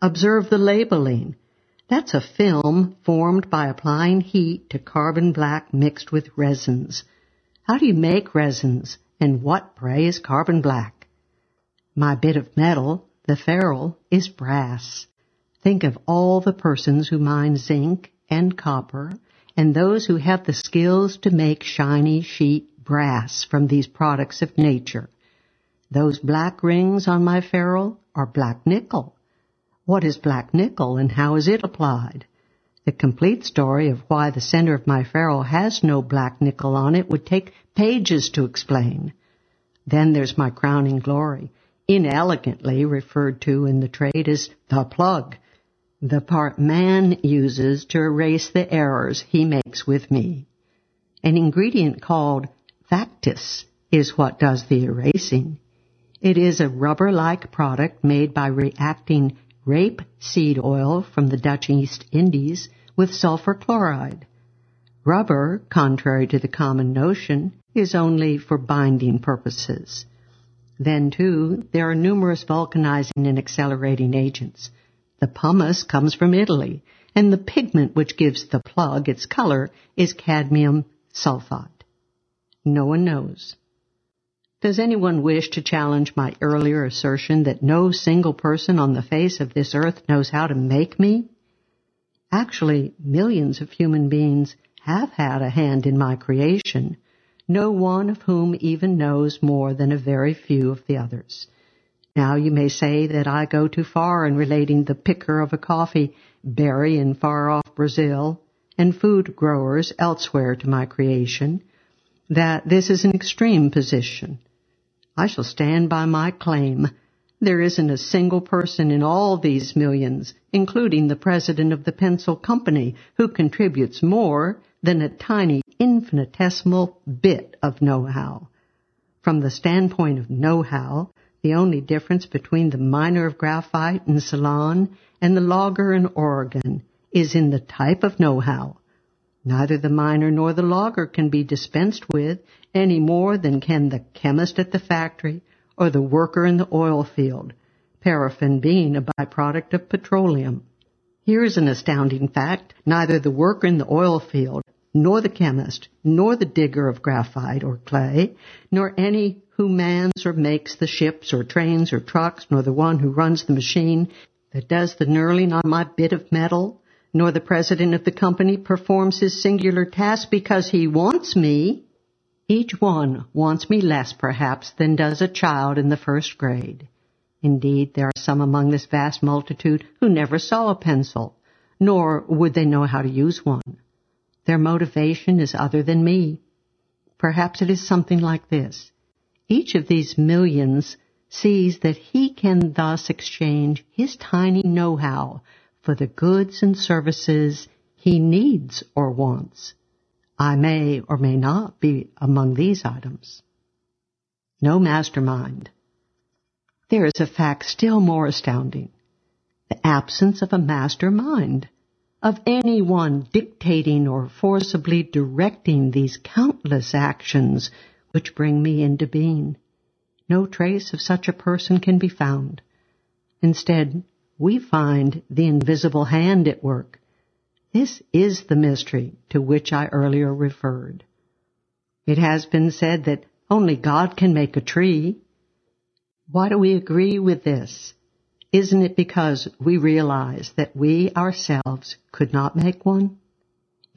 Observe the labeling. That's a film formed by applying heat to carbon black mixed with resins. How do you make resins, and what, pray, is carbon black? My bit of metal, the ferrule, is brass. Think of all the persons who mine zinc and copper and those who have the skills to make shiny sheet brass from these products of nature. Those black rings on my ferrule are black nickel. What is black nickel and how is it applied? The complete story of why the center of my ferrule has no black nickel on it would take pages to explain. Then there's my crowning glory, inelegantly referred to in the trade as the plug the part man uses to erase the errors he makes with me. An ingredient called Factice is what does the erasing. It is a rubber-like product made by reacting rape seed oil from the Dutch East Indies with sulfur chloride. Rubber, contrary to the common notion, is only for binding purposes. Then too, there are numerous vulcanizing and accelerating agents – the pumice comes from Italy, and the pigment which gives the plug its color is cadmium sulfate. No one knows. Does anyone wish to challenge my earlier assertion that no single person on the face of this earth knows how to make me? Actually, millions of human beings have had a hand in my creation, no one of whom even knows more than a very few of the others. Now you may say that I go too far in relating the picker of a coffee berry in far off Brazil and food growers elsewhere to my creation, that this is an extreme position. I shall stand by my claim. There isn't a single person in all these millions, including the president of the pencil company, who contributes more than a tiny infinitesimal bit of know-how. From the standpoint of know-how, the only difference between the miner of graphite in Ceylon and the logger in Oregon is in the type of know-how. Neither the miner nor the logger can be dispensed with any more than can the chemist at the factory or the worker in the oil field, paraffin being a byproduct of petroleum. Here's an astounding fact. Neither the worker in the oil field, nor the chemist, nor the digger of graphite or clay, nor any who mans or makes the ships or trains or trucks, nor the one who runs the machine that does the knurling on my bit of metal, nor the president of the company performs his singular task because he wants me. Each one wants me less, perhaps, than does a child in the first grade. Indeed, there are some among this vast multitude who never saw a pencil, nor would they know how to use one. Their motivation is other than me. Perhaps it is something like this. Each of these millions sees that he can thus exchange his tiny know-how for the goods and services he needs or wants. I may or may not be among these items. No mastermind. There is a fact still more astounding. The absence of a mastermind, of anyone dictating or forcibly directing these countless actions which bring me into being. No trace of such a person can be found. Instead, we find the invisible hand at work. This is the mystery to which I earlier referred. It has been said that only God can make a tree. Why do we agree with this? Isn't it because we realize that we ourselves could not make one?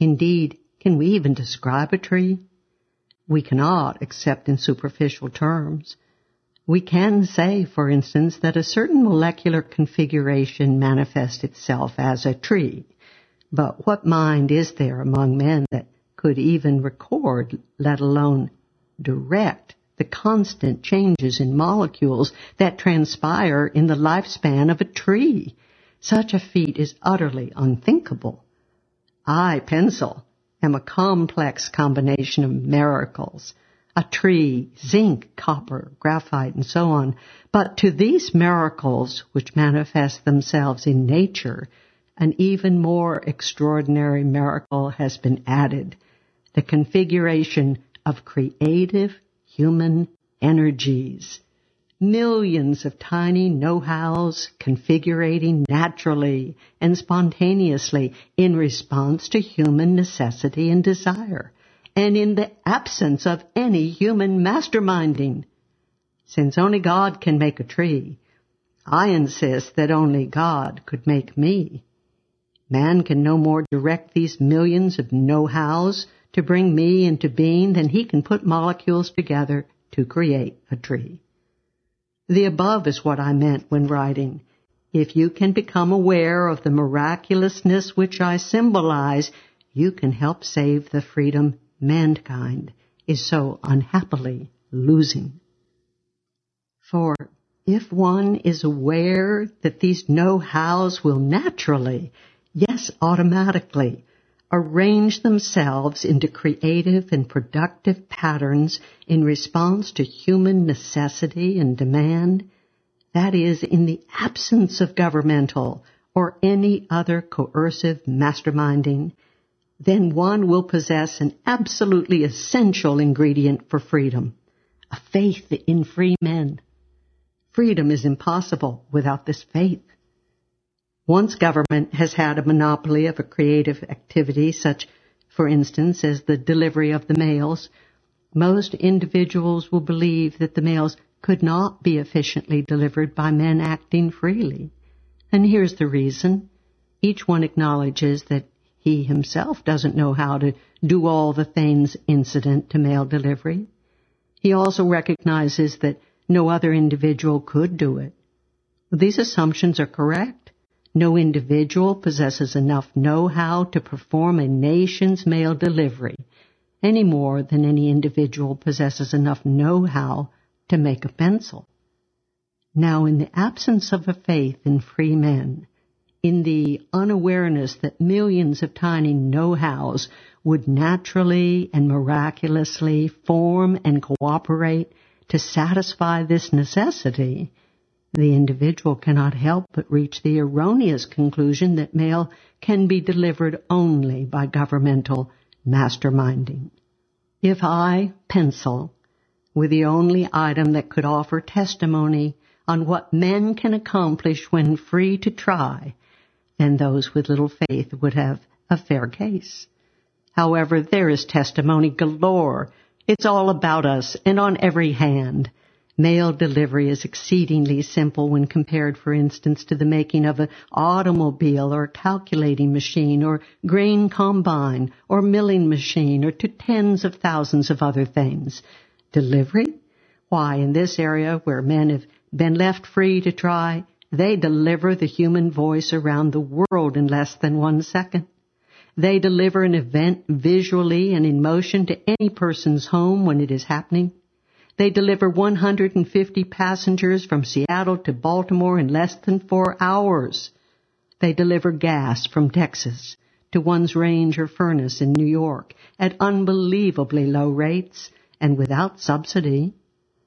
Indeed, can we even describe a tree? We cannot, except in superficial terms. We can say, for instance, that a certain molecular configuration manifests itself as a tree. But what mind is there among men that could even record, let alone direct, the constant changes in molecules that transpire in the lifespan of a tree? Such a feat is utterly unthinkable. I, pencil, am a complex combination of miracles a tree, zinc, copper, graphite, and so on. But to these miracles, which manifest themselves in nature, an even more extraordinary miracle has been added. The configuration of creative human energies. Millions of tiny know-hows configurating naturally and spontaneously in response to human necessity and desire and in the absence of any human masterminding. Since only God can make a tree, I insist that only God could make me. Man can no more direct these millions of know-hows to bring me into being than he can put molecules together to create a tree. The above is what I meant when writing. If you can become aware of the miraculousness which I symbolize, you can help save the freedom mankind is so unhappily losing. For if one is aware that these know-hows will naturally, yes, automatically, arrange themselves into creative and productive patterns in response to human necessity and demand, that is, in the absence of governmental or any other coercive masterminding, then one will possess an absolutely essential ingredient for freedom, a faith in free men. Freedom is impossible without this faith. Once government has had a monopoly of a creative activity, such, for instance, as the delivery of the mails, most individuals will believe that the mails could not be efficiently delivered by men acting freely. And here's the reason. Each one acknowledges that he himself doesn't know how to do all the things incident to mail delivery. He also recognizes that no other individual could do it. These assumptions are correct. No individual possesses enough know-how to perform a nation's mail delivery any more than any individual possesses enough know-how to make a pencil. Now, in the absence of a faith in free men, in the unawareness that millions of tiny know-hows would naturally and miraculously form and cooperate to satisfy this necessity, the individual cannot help but reach the erroneous conclusion that mail can be delivered only by governmental masterminding. If I, pencil, were the only item that could offer testimony on what men can accomplish when free to try, then those with little faith would have a fair case. However, there is testimony galore. It's all about us and on every hand. Mail delivery is exceedingly simple when compared, for instance, to the making of an automobile or calculating machine or grain combine or milling machine or to tens of thousands of other things. Delivery? Why, in this area where men have been left free to try, they deliver the human voice around the world in less than one second. They deliver an event visually and in motion to any person's home when it is happening. They deliver 150 passengers from Seattle to Baltimore in less than four hours. They deliver gas from Texas to one's range or furnace in New York at unbelievably low rates and without subsidy.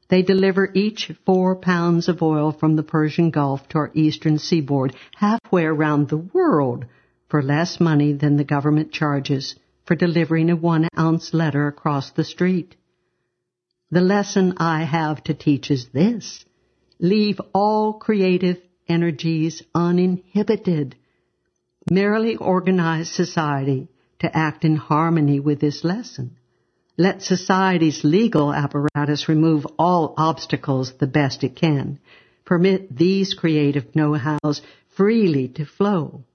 They deliver each four pounds of oil from the Persian Gulf to our eastern seaboard halfway around the world for less money than the government charges for delivering a one ounce letter across the street. The lesson I have to teach is this. Leave all creative energies uninhibited. Merely organize society to act in harmony with this lesson. Let society's legal apparatus remove all obstacles the best it can. Permit these creative know-hows freely to flow.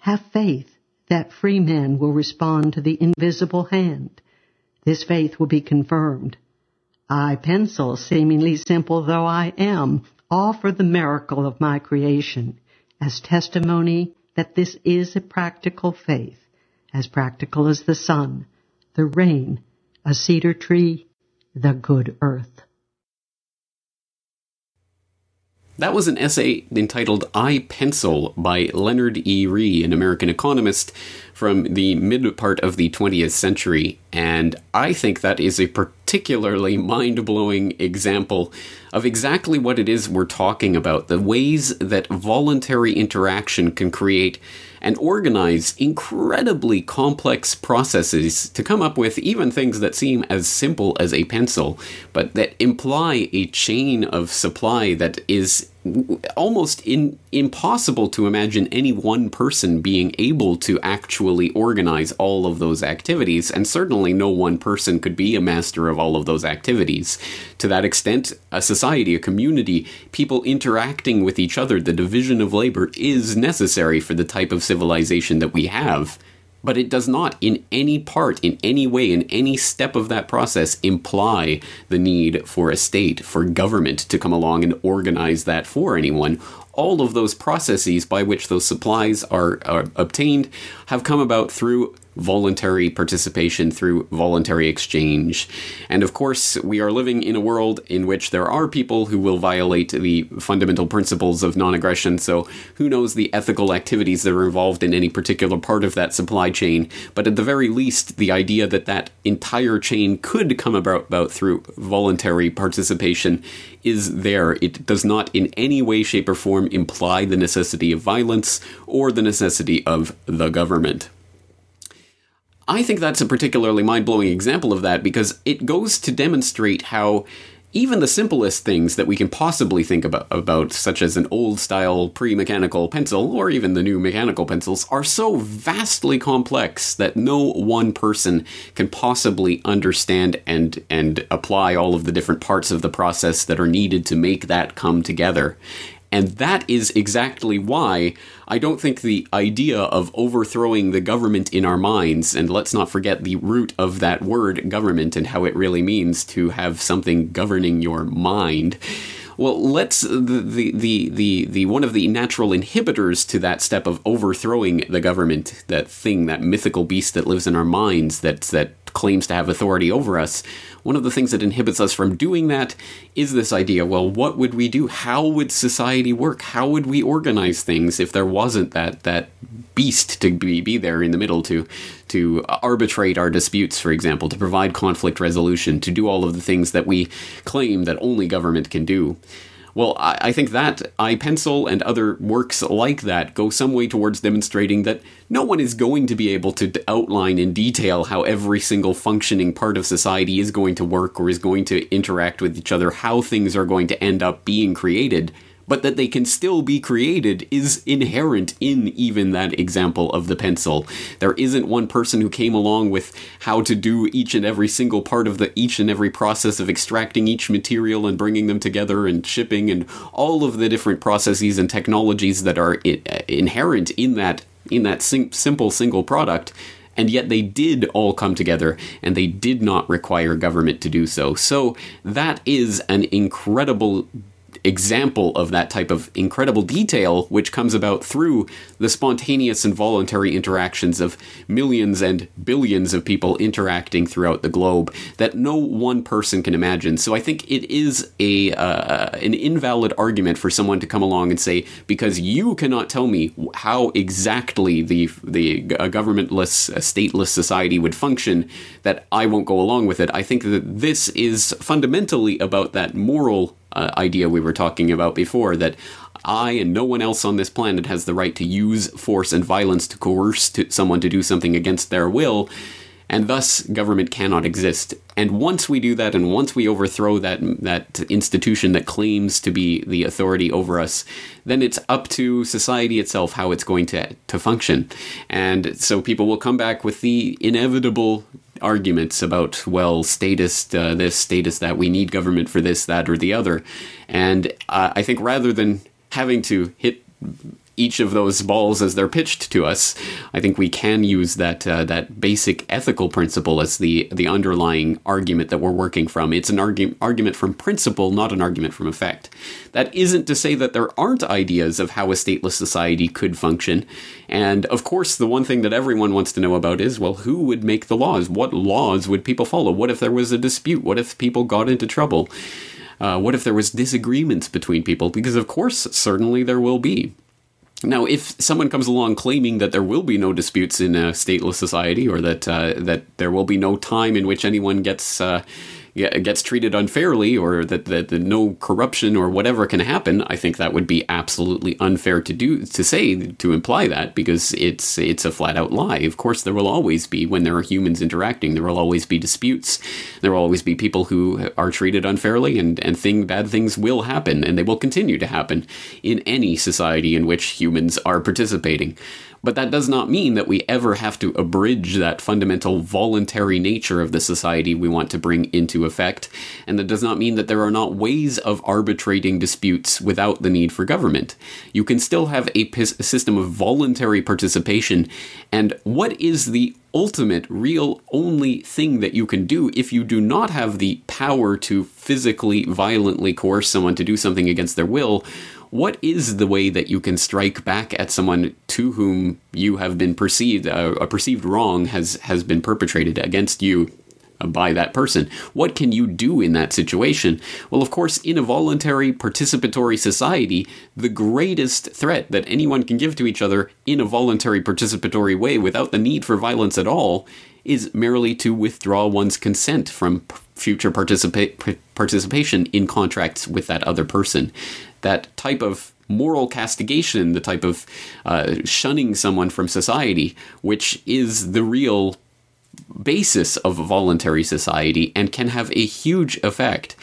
Have faith that free men will respond to the invisible hand. This faith will be confirmed. I pencil, seemingly simple though I am, offer the miracle of my creation as testimony that this is a practical faith, as practical as the sun, the rain, a cedar tree, the good earth. That was an essay entitled I Pencil by Leonard E. Read, an American economist from the mid part of the 20th century. And I think that is a particularly mind blowing example of exactly what it is we're talking about the ways that voluntary interaction can create and organize incredibly complex processes to come up with even things that seem as simple as a pencil, but that imply a chain of supply that is almost in, impossible to imagine any one person being able to actually organize all of those activities, and certainly no one person could be a master of all of those activities. To that extent, a society, a community, people interacting with each other, the division of labor is necessary for the type of civilization that we have but it does not in any part, in any way, in any step of that process imply the need for a state, for government to come along and organize that for anyone. All of those processes by which those supplies are, are obtained have come about through voluntary participation through voluntary exchange. And of course, we are living in a world in which there are people who will violate the fundamental principles of non aggression, so who knows the ethical activities that are involved in any particular part of that supply chain. But at the very least, the idea that that entire chain could come about, about through voluntary participation is there. It does not in any way, shape, or form imply the necessity of violence or the necessity of the government. I think that's a particularly mind blowing example of that because it goes to demonstrate how even the simplest things that we can possibly think about, about such as an old style pre mechanical pencil or even the new mechanical pencils, are so vastly complex that no one person can possibly understand and, and apply all of the different parts of the process that are needed to make that come together. And that is exactly why I don't think the idea of overthrowing the government in our minds, and let's not forget the root of that word government and how it really means to have something governing your mind. Well, let's the, the the the the one of the natural inhibitors to that step of overthrowing the government, that thing, that mythical beast that lives in our minds, that that claims to have authority over us. One of the things that inhibits us from doing that is this idea well, what would we do? How would society work? How would we organize things if there wasn't that, that beast to be, be there in the middle to, to arbitrate our disputes, for example, to provide conflict resolution, to do all of the things that we claim that only government can do? Well, I, I think that iPencil and other works like that go some way towards demonstrating that no one is going to be able to outline in detail how every single functioning part of society is going to work or is going to interact with each other, how things are going to end up being created but that they can still be created is inherent in even that example of the pencil. There isn't one person who came along with how to do each and every single part of the each and every process of extracting each material and bringing them together and shipping and all of the different processes and technologies that are uh, inherent in that in that sim- simple single product and yet they did all come together and they did not require government to do so. So that is an incredible example of that type of incredible detail, which comes about through the spontaneous and voluntary interactions of millions and billions of people interacting throughout the globe that no one person can imagine. So I think it is a uh, an invalid argument for someone to come along and say because you cannot tell me how exactly the the governmentless, stateless society would function that I won't go along with it. I think that this is fundamentally about that moral uh, idea we were talking about before that I and no one else on this planet has the right to use force and violence to coerce to someone to do something against their will, and thus government cannot exist. And once we do that, and once we overthrow that that institution that claims to be the authority over us, then it's up to society itself how it's going to to function. And so people will come back with the inevitable arguments about well status uh, this status that we need government for this that or the other. And uh, i think rather than having to hit each of those balls as they're pitched to us, I think we can use that uh, that basic ethical principle as the the underlying argument that we're working from. It's an argu- argument from principle, not an argument from effect. That isn't to say that there aren't ideas of how a stateless society could function. And of course, the one thing that everyone wants to know about is, well, who would make the laws? What laws would people follow? What if there was a dispute? What if people got into trouble? Uh, what if there was disagreements between people? Because of course, certainly there will be. Now, if someone comes along claiming that there will be no disputes in a stateless society, or that uh, that there will be no time in which anyone gets uh, gets treated unfairly or that, that, that no corruption or whatever can happen, I think that would be absolutely unfair to do to say to imply that because it's it's a flat out lie. Of course, there will always be when there are humans interacting, there will always be disputes. There will always be people who are treated unfairly, and and thing bad things will happen, and they will continue to happen in any society in which humans are participating. But that does not mean that we ever have to abridge that fundamental voluntary nature of the society we want to bring into effect. And that does not mean that there are not ways of arbitrating disputes without the need for government. You can still have a, p- system of voluntary participation. And what is the ultimate, real, only thing that you can do if you do not have the power to physically, violently coerce someone to do something against their will? What is the way that you can strike back at someone to whom you have been perceived uh, a perceived wrong has has been perpetrated against you uh, by that person. What can you do in that situation? Well, of course, in a voluntary participatory society, the greatest threat that anyone can give to each other in a voluntary participatory way without the need for violence at all is merely to withdraw one's consent from future participa- participation in contracts with that other person that type of moral castigation, the type of uh, shunning someone from society, which is the real basis of a voluntary society and can have a huge effect.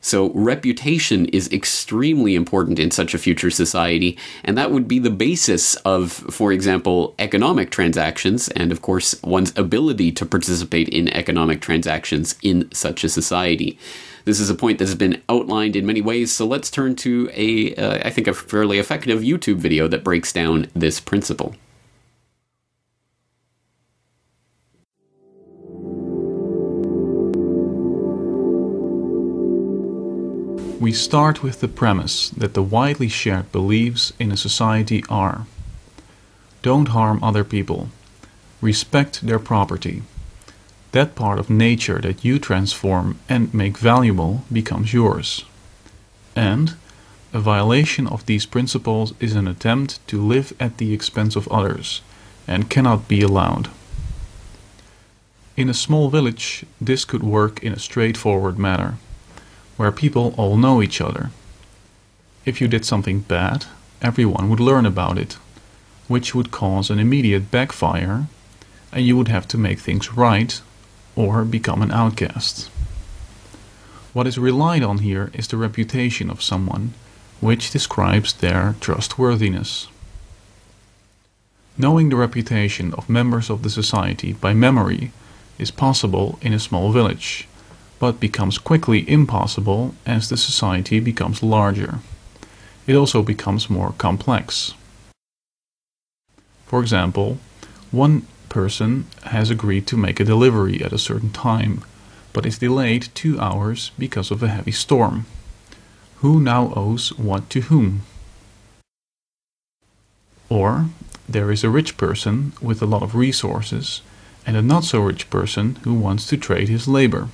So, reputation is extremely important in such a future society, and that would be the basis of, for example, economic transactions, and of course, one's ability to participate in economic transactions in such a society. This is a point that has been outlined in many ways, so let's turn to a, uh, I think, a fairly effective YouTube video that breaks down this principle. We start with the premise that the widely shared beliefs in a society are don't harm other people, respect their property, that part of nature that you transform and make valuable becomes yours. And a violation of these principles is an attempt to live at the expense of others and cannot be allowed. In a small village, this could work in a straightforward manner, where people all know each other. If you did something bad, everyone would learn about it, which would cause an immediate backfire, and you would have to make things right or become an outcast. What is relied on here is the reputation of someone, which describes their trustworthiness. Knowing the reputation of members of the society by memory is possible in a small village, but becomes quickly impossible as the society becomes larger. It also becomes more complex. For example, one person has agreed to make a delivery at a certain time, but is delayed two hours because of a heavy storm. Who now owes what to whom? Or there is a rich person with a lot of resources and a not so rich person who wants to trade his labor.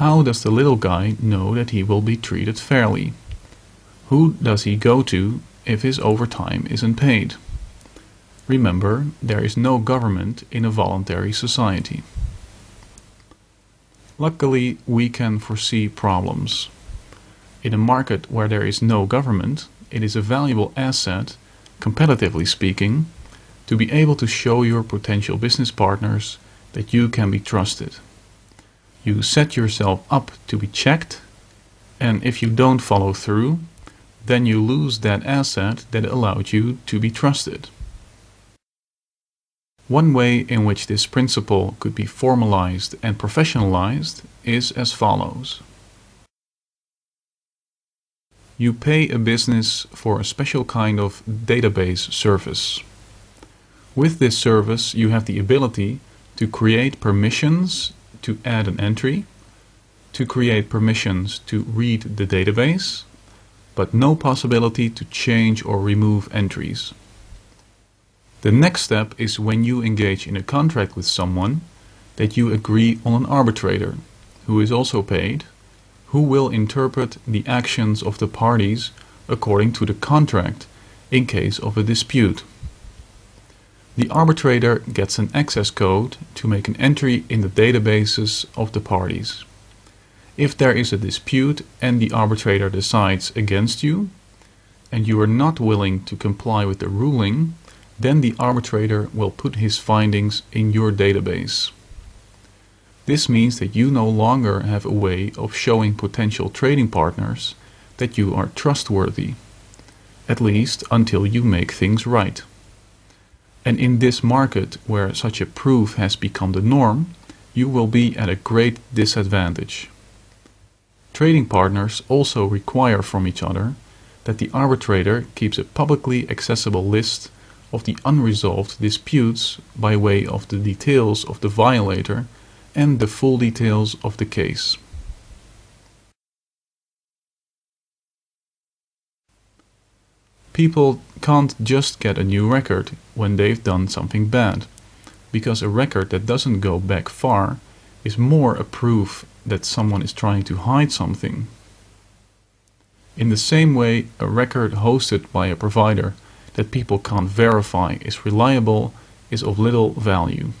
How does the little guy know that he will be treated fairly? Who does he go to if his overtime isn't paid? Remember, there is no government in a voluntary society. Luckily, we can foresee problems. In a market where there is no government, it is a valuable asset, competitively speaking, to be able to show your potential business partners that you can be trusted. You set yourself up to be checked, and if you don't follow through, then you lose that asset that allowed you to be trusted. One way in which this principle could be formalized and professionalized is as follows. You pay a business for a special kind of database service. With this service, you have the ability to create permissions to add an entry, to create permissions to read the database, but no possibility to change or remove entries. The next step is when you engage in a contract with someone that you agree on an arbitrator, who is also paid, who will interpret the actions of the parties according to the contract in case of a dispute. The arbitrator gets an access code to make an entry in the databases of the parties. If there is a dispute and the arbitrator decides against you, and you are not willing to comply with the ruling, then the arbitrator will put his findings in your database. This means that you no longer have a way of showing potential trading partners that you are trustworthy, at least until you make things right. And in this market where such a proof has become the norm, you will be at a great disadvantage. Trading partners also require from each other that the arbitrator keeps a publicly accessible list of the unresolved disputes by way of the details of the violator and the full details of the case. People can't just get a new record when they've done something bad, because a record that doesn't go back far is more a proof that someone is trying to hide something. In the same way, a record hosted by a provider that people can't verify is reliable is of little value.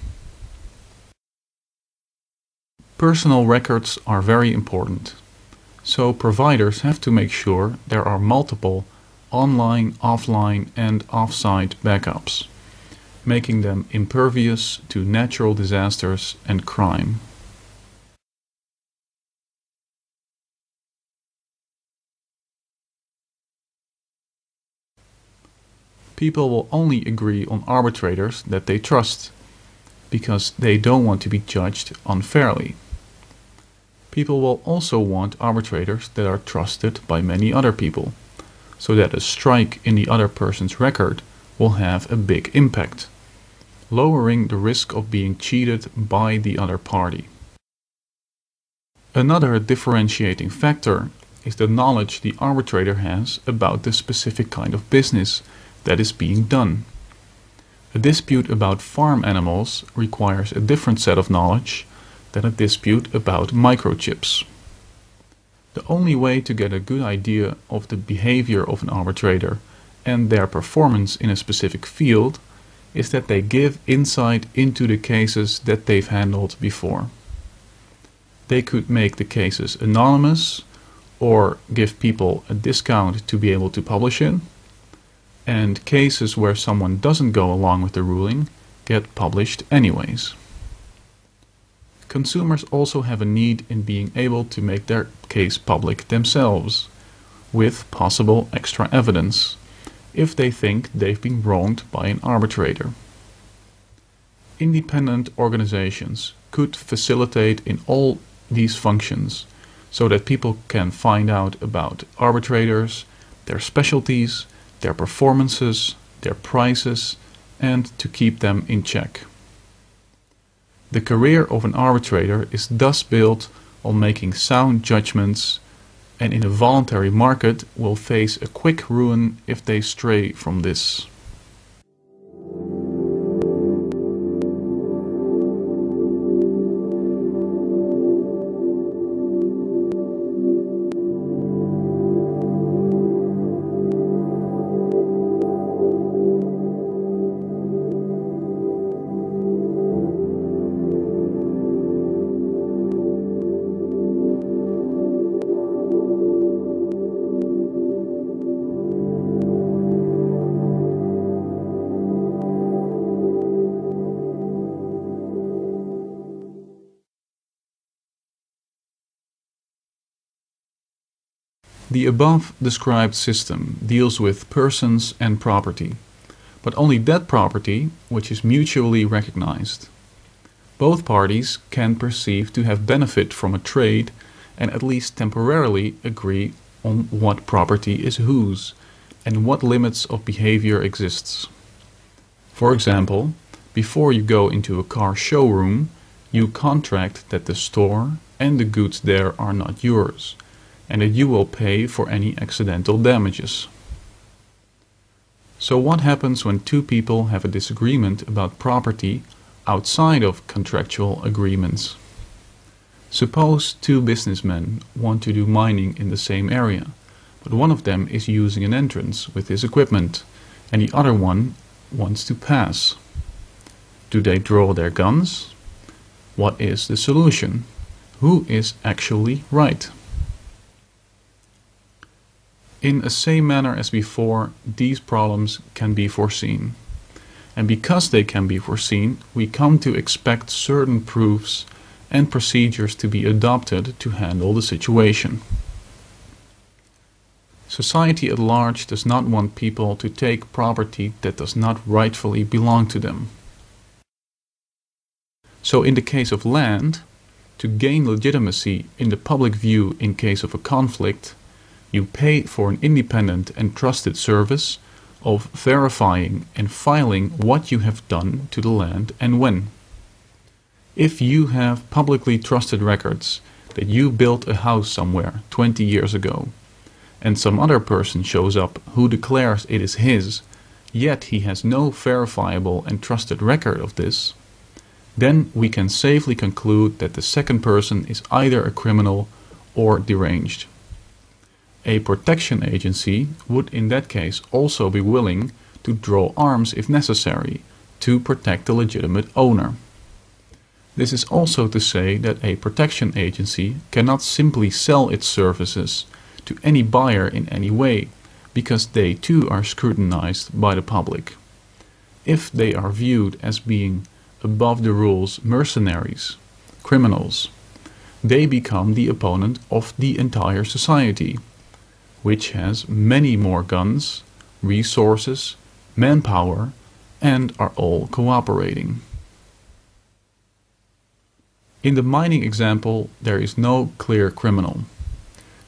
Personal records are very important, so providers have to make sure there are multiple online, offline, and offsite backups, making them impervious to natural disasters and crime. People will only agree on arbitrators that they trust, because they don't want to be judged unfairly. People will also want arbitrators that are trusted by many other people, so that a strike in the other person's record will have a big impact, lowering the risk of being cheated by the other party. Another differentiating factor is the knowledge the arbitrator has about the specific kind of business that is being done. A dispute about farm animals requires a different set of knowledge than a dispute about microchips. The only way to get a good idea of the behavior of an arbitrator and their performance in a specific field is that they give insight into the cases that they've handled before. They could make the cases anonymous or give people a discount to be able to publish it. And cases where someone doesn't go along with the ruling get published anyways. Consumers also have a need in being able to make their case public themselves, with possible extra evidence, if they think they've been wronged by an arbitrator. Independent organizations could facilitate in all these functions so that people can find out about arbitrators, their specialties, their performances, their prices, and to keep them in check. The career of an arbitrator is thus built on making sound judgments and in a voluntary market will face a quick ruin if they stray from this. Above described system deals with persons and property, but only that property which is mutually recognized. Both parties can perceive to have benefit from a trade and at least temporarily agree on what property is whose and what limits of behavior exists. For example, before you go into a car showroom, you contract that the store and the goods there are not yours and that you will pay for any accidental damages. So what happens when two people have a disagreement about property outside of contractual agreements? Suppose two businessmen want to do mining in the same area, but one of them is using an entrance with his equipment and the other one wants to pass. Do they draw their guns? What is the solution? Who is actually right? In the same manner as before, these problems can be foreseen. And because they can be foreseen, we come to expect certain proofs and procedures to be adopted to handle the situation. Society at large does not want people to take property that does not rightfully belong to them. So in the case of land, to gain legitimacy in the public view in case of a conflict, you pay for an independent and trusted service of verifying and filing what you have done to the land and when. If you have publicly trusted records that you built a house somewhere 20 years ago, and some other person shows up who declares it is his, yet he has no verifiable and trusted record of this, then we can safely conclude that the second person is either a criminal or deranged. A protection agency would in that case also be willing to draw arms if necessary to protect the legitimate owner. This is also to say that a protection agency cannot simply sell its services to any buyer in any way, because they too are scrutinized by the public. If they are viewed as being above the rules mercenaries, criminals, they become the opponent of the entire society which has many more guns, resources, manpower, and are all cooperating. In the mining example, there is no clear criminal.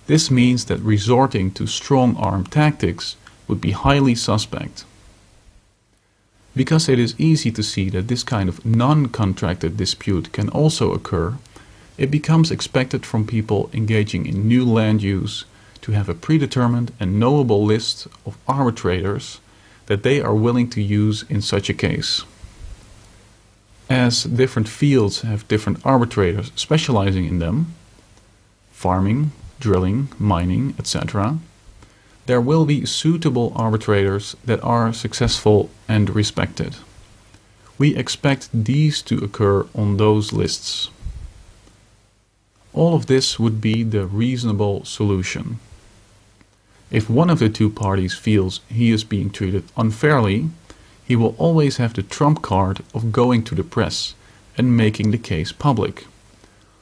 This means that resorting to strong arm tactics would be highly suspect. Because it is easy to see that this kind of non-contracted dispute can also occur, it becomes expected from people engaging in new land use to have a predetermined and knowable list of arbitrators that they are willing to use in such a case. as different fields have different arbitrators specializing in them farming, drilling, mining, etc. there will be suitable arbitrators that are successful and respected. We expect these to occur on those lists. All of this would be the reasonable solution. If one of the two parties feels he is being treated unfairly, he will always have the trump card of going to the press and making the case public,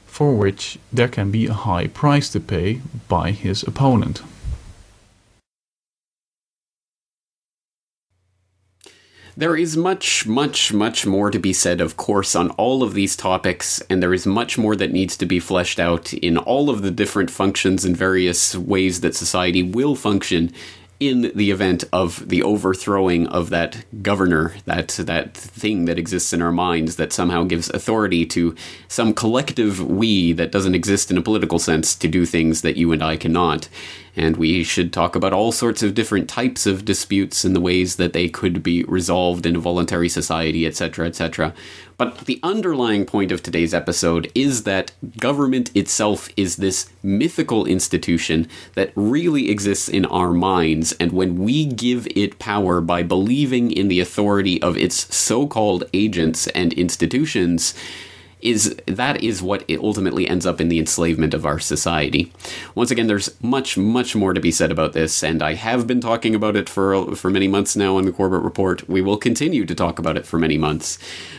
for which there can be a high price to pay by his opponent. There is much, much, much more to be said, of course, on all of these topics, and there is much more that needs to be fleshed out in all of the different functions and various ways that society will function in the event of the overthrowing of that governor, that that thing that exists in our minds that somehow gives authority to some collective we that doesn't exist in a political sense to do things that you and I cannot and we should talk about all sorts of different types of disputes and the ways that they could be resolved in a voluntary society, etc., etc. But the underlying point of today's episode is that government itself is this mythical institution that really exists in our minds, and when we give it power by believing in the authority of its so called agents and institutions, is that is what it ultimately ends up in the enslavement of our society. Once again, there's much, much more to be said about this, and I have been talking about it for for many months now on the Corbett Report. We will continue to talk about it for many months,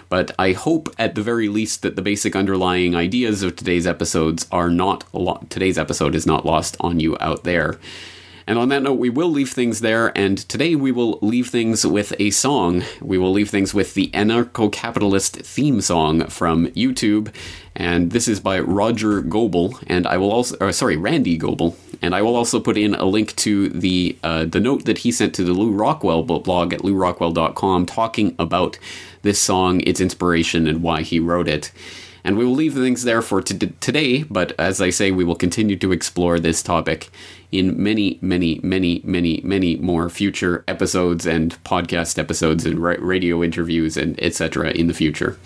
but I hope at the very least that the basic underlying ideas of today's episodes are not lo- today's episode is not lost on you out there. And on that note, we will leave things there, and today we will leave things with a song. We will leave things with the anarcho capitalist theme song from YouTube, and this is by Roger Goebel, and I will also, or sorry, Randy Goebel, and I will also put in a link to the uh, the note that he sent to the Lew Rockwell blog at lewrockwell.com talking about this song, its inspiration, and why he wrote it. And we will leave things there for t- today, but as I say, we will continue to explore this topic in many, many, many, many, many more future episodes and podcast episodes and ra- radio interviews and etc. in the future.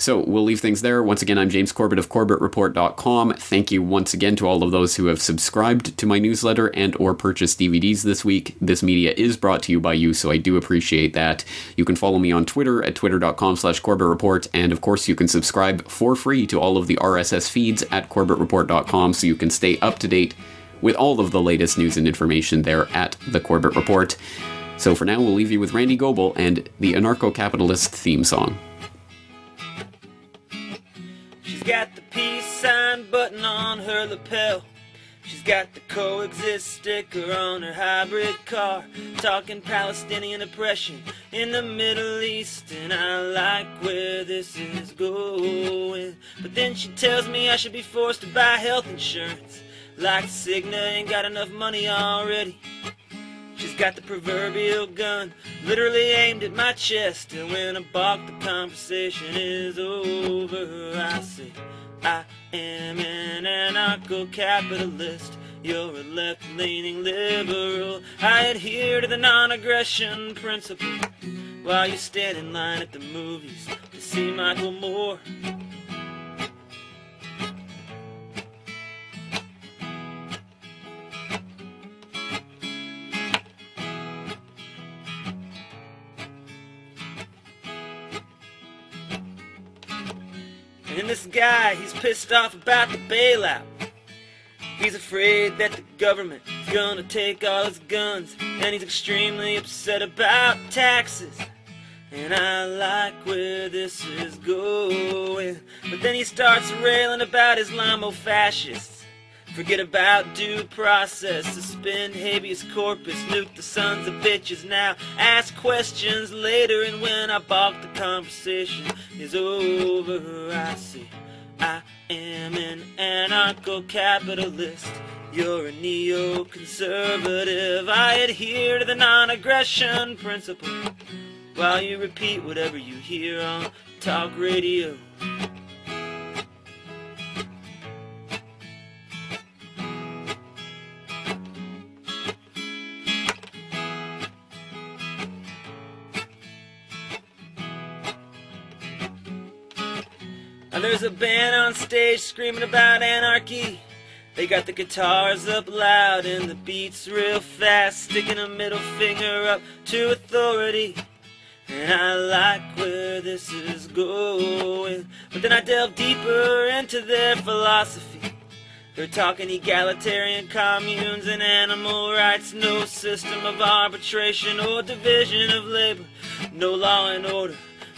So we'll leave things there. Once again, I'm James Corbett of CorbettReport.com. Thank you once again to all of those who have subscribed to my newsletter and or purchased DVDs this week. This media is brought to you by you, so I do appreciate that. You can follow me on Twitter at twitter.com slash CorbettReport, and of course you can subscribe for free to all of the RSS feeds at CorbettReport.com so you can stay up to date with all of the latest news and information there at the Corbett Report. So for now, we'll leave you with Randy Goebel and the anarcho capitalist theme song. She's got the peace sign button on her lapel. She's got the coexist sticker on her hybrid car. Talking Palestinian oppression in the Middle East, and I like where this is going. But then she tells me I should be forced to buy health insurance. Like Cigna ain't got enough money already. She's got the proverbial gun literally aimed at my chest. And when I balk, the conversation is over. I say, I am an anarcho capitalist. You're a left leaning liberal. I adhere to the non aggression principle. While you stand in line at the movies to see Michael Moore. Guy, he's pissed off about the bailout. He's afraid that the government is gonna take all his guns, and he's extremely upset about taxes. And I like where this is going. But then he starts railing about Islamo fascists. Forget about due process, suspend habeas corpus, nuke the sons of bitches now, ask questions later, and when I balk, the conversation is over. I see, I am an anarcho capitalist. You're a neoconservative. I adhere to the non aggression principle while you repeat whatever you hear on talk radio. There's a band on stage screaming about anarchy. They got the guitars up loud and the beats real fast, sticking a middle finger up to authority. And I like where this is going. But then I delve deeper into their philosophy. They're talking egalitarian communes and animal rights, no system of arbitration or division of labor, no law and order,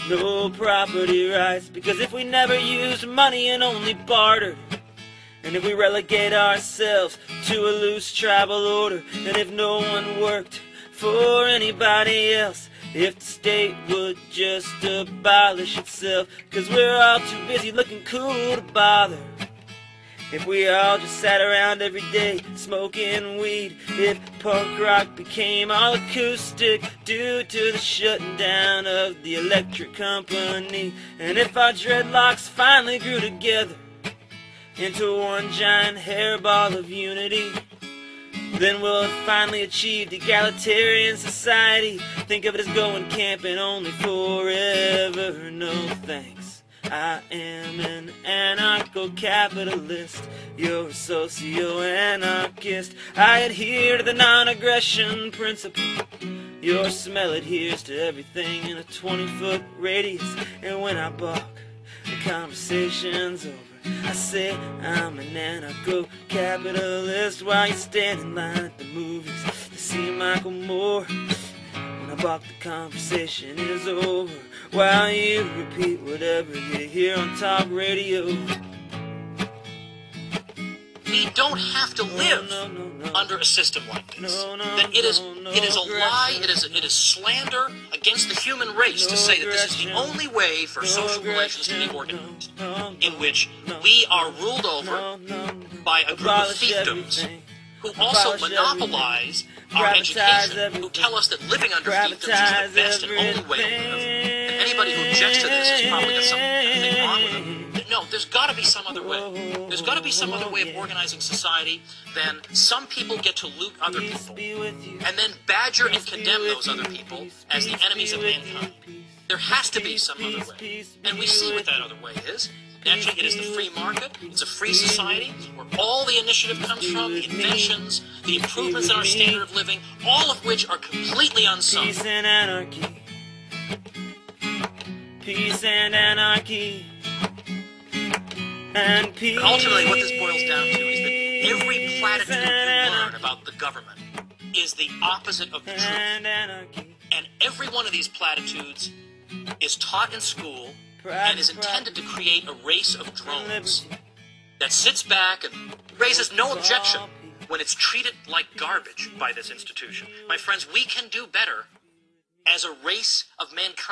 no property rights. Because if we never used money and only bartered, and if we relegate ourselves to a loose tribal order, and if no one worked for anybody else, if the state would just abolish itself, cause we're all too busy looking cool to bother. If we all just sat around every day smoking weed, if punk rock became all acoustic due to the shutting down of the electric company, and if our dreadlocks finally grew together, into one giant hairball of unity. Then we'll have finally achieved egalitarian society. Think of it as going camping only forever. No thanks. I am an anarcho capitalist. You're a socio anarchist. I adhere to the non aggression principle. Your smell adheres to everything in a 20 foot radius. And when I balk, the conversation's over. I say I'm an anarcho capitalist while you stand in line at the movies to see Michael Moore. When I balk, the conversation is over while you repeat whatever you hear on talk radio. We don't have to live under a system like this. That it is it is a lie, it is it is slander against the human race to say that this is the only way for social relations to be organized, in which we are ruled over by a group of fiefdoms who also monopolize our education, who tell us that living under fiefdoms is the best and only way to live. And anybody who objects to this has probably got something wrong with them. No, there's got to be some other way. There's got to be some other way of organizing society than some people get to loot other people and then badger and condemn those other people as the enemies of mankind. There has to be some other way. And we see what that other way is. Naturally, it is the free market. It's a free society where all the initiative comes from, the inventions, the improvements in our standard of living, all of which are completely unsung. Peace and anarchy. Peace and anarchy. And peace. But ultimately, what this boils down to is that every platitude you learn about the government is the opposite of the truth. And every one of these platitudes is taught in school and is intended to create a race of drones that sits back and raises no objection when it's treated like garbage by this institution. My friends, we can do better as a race of mankind.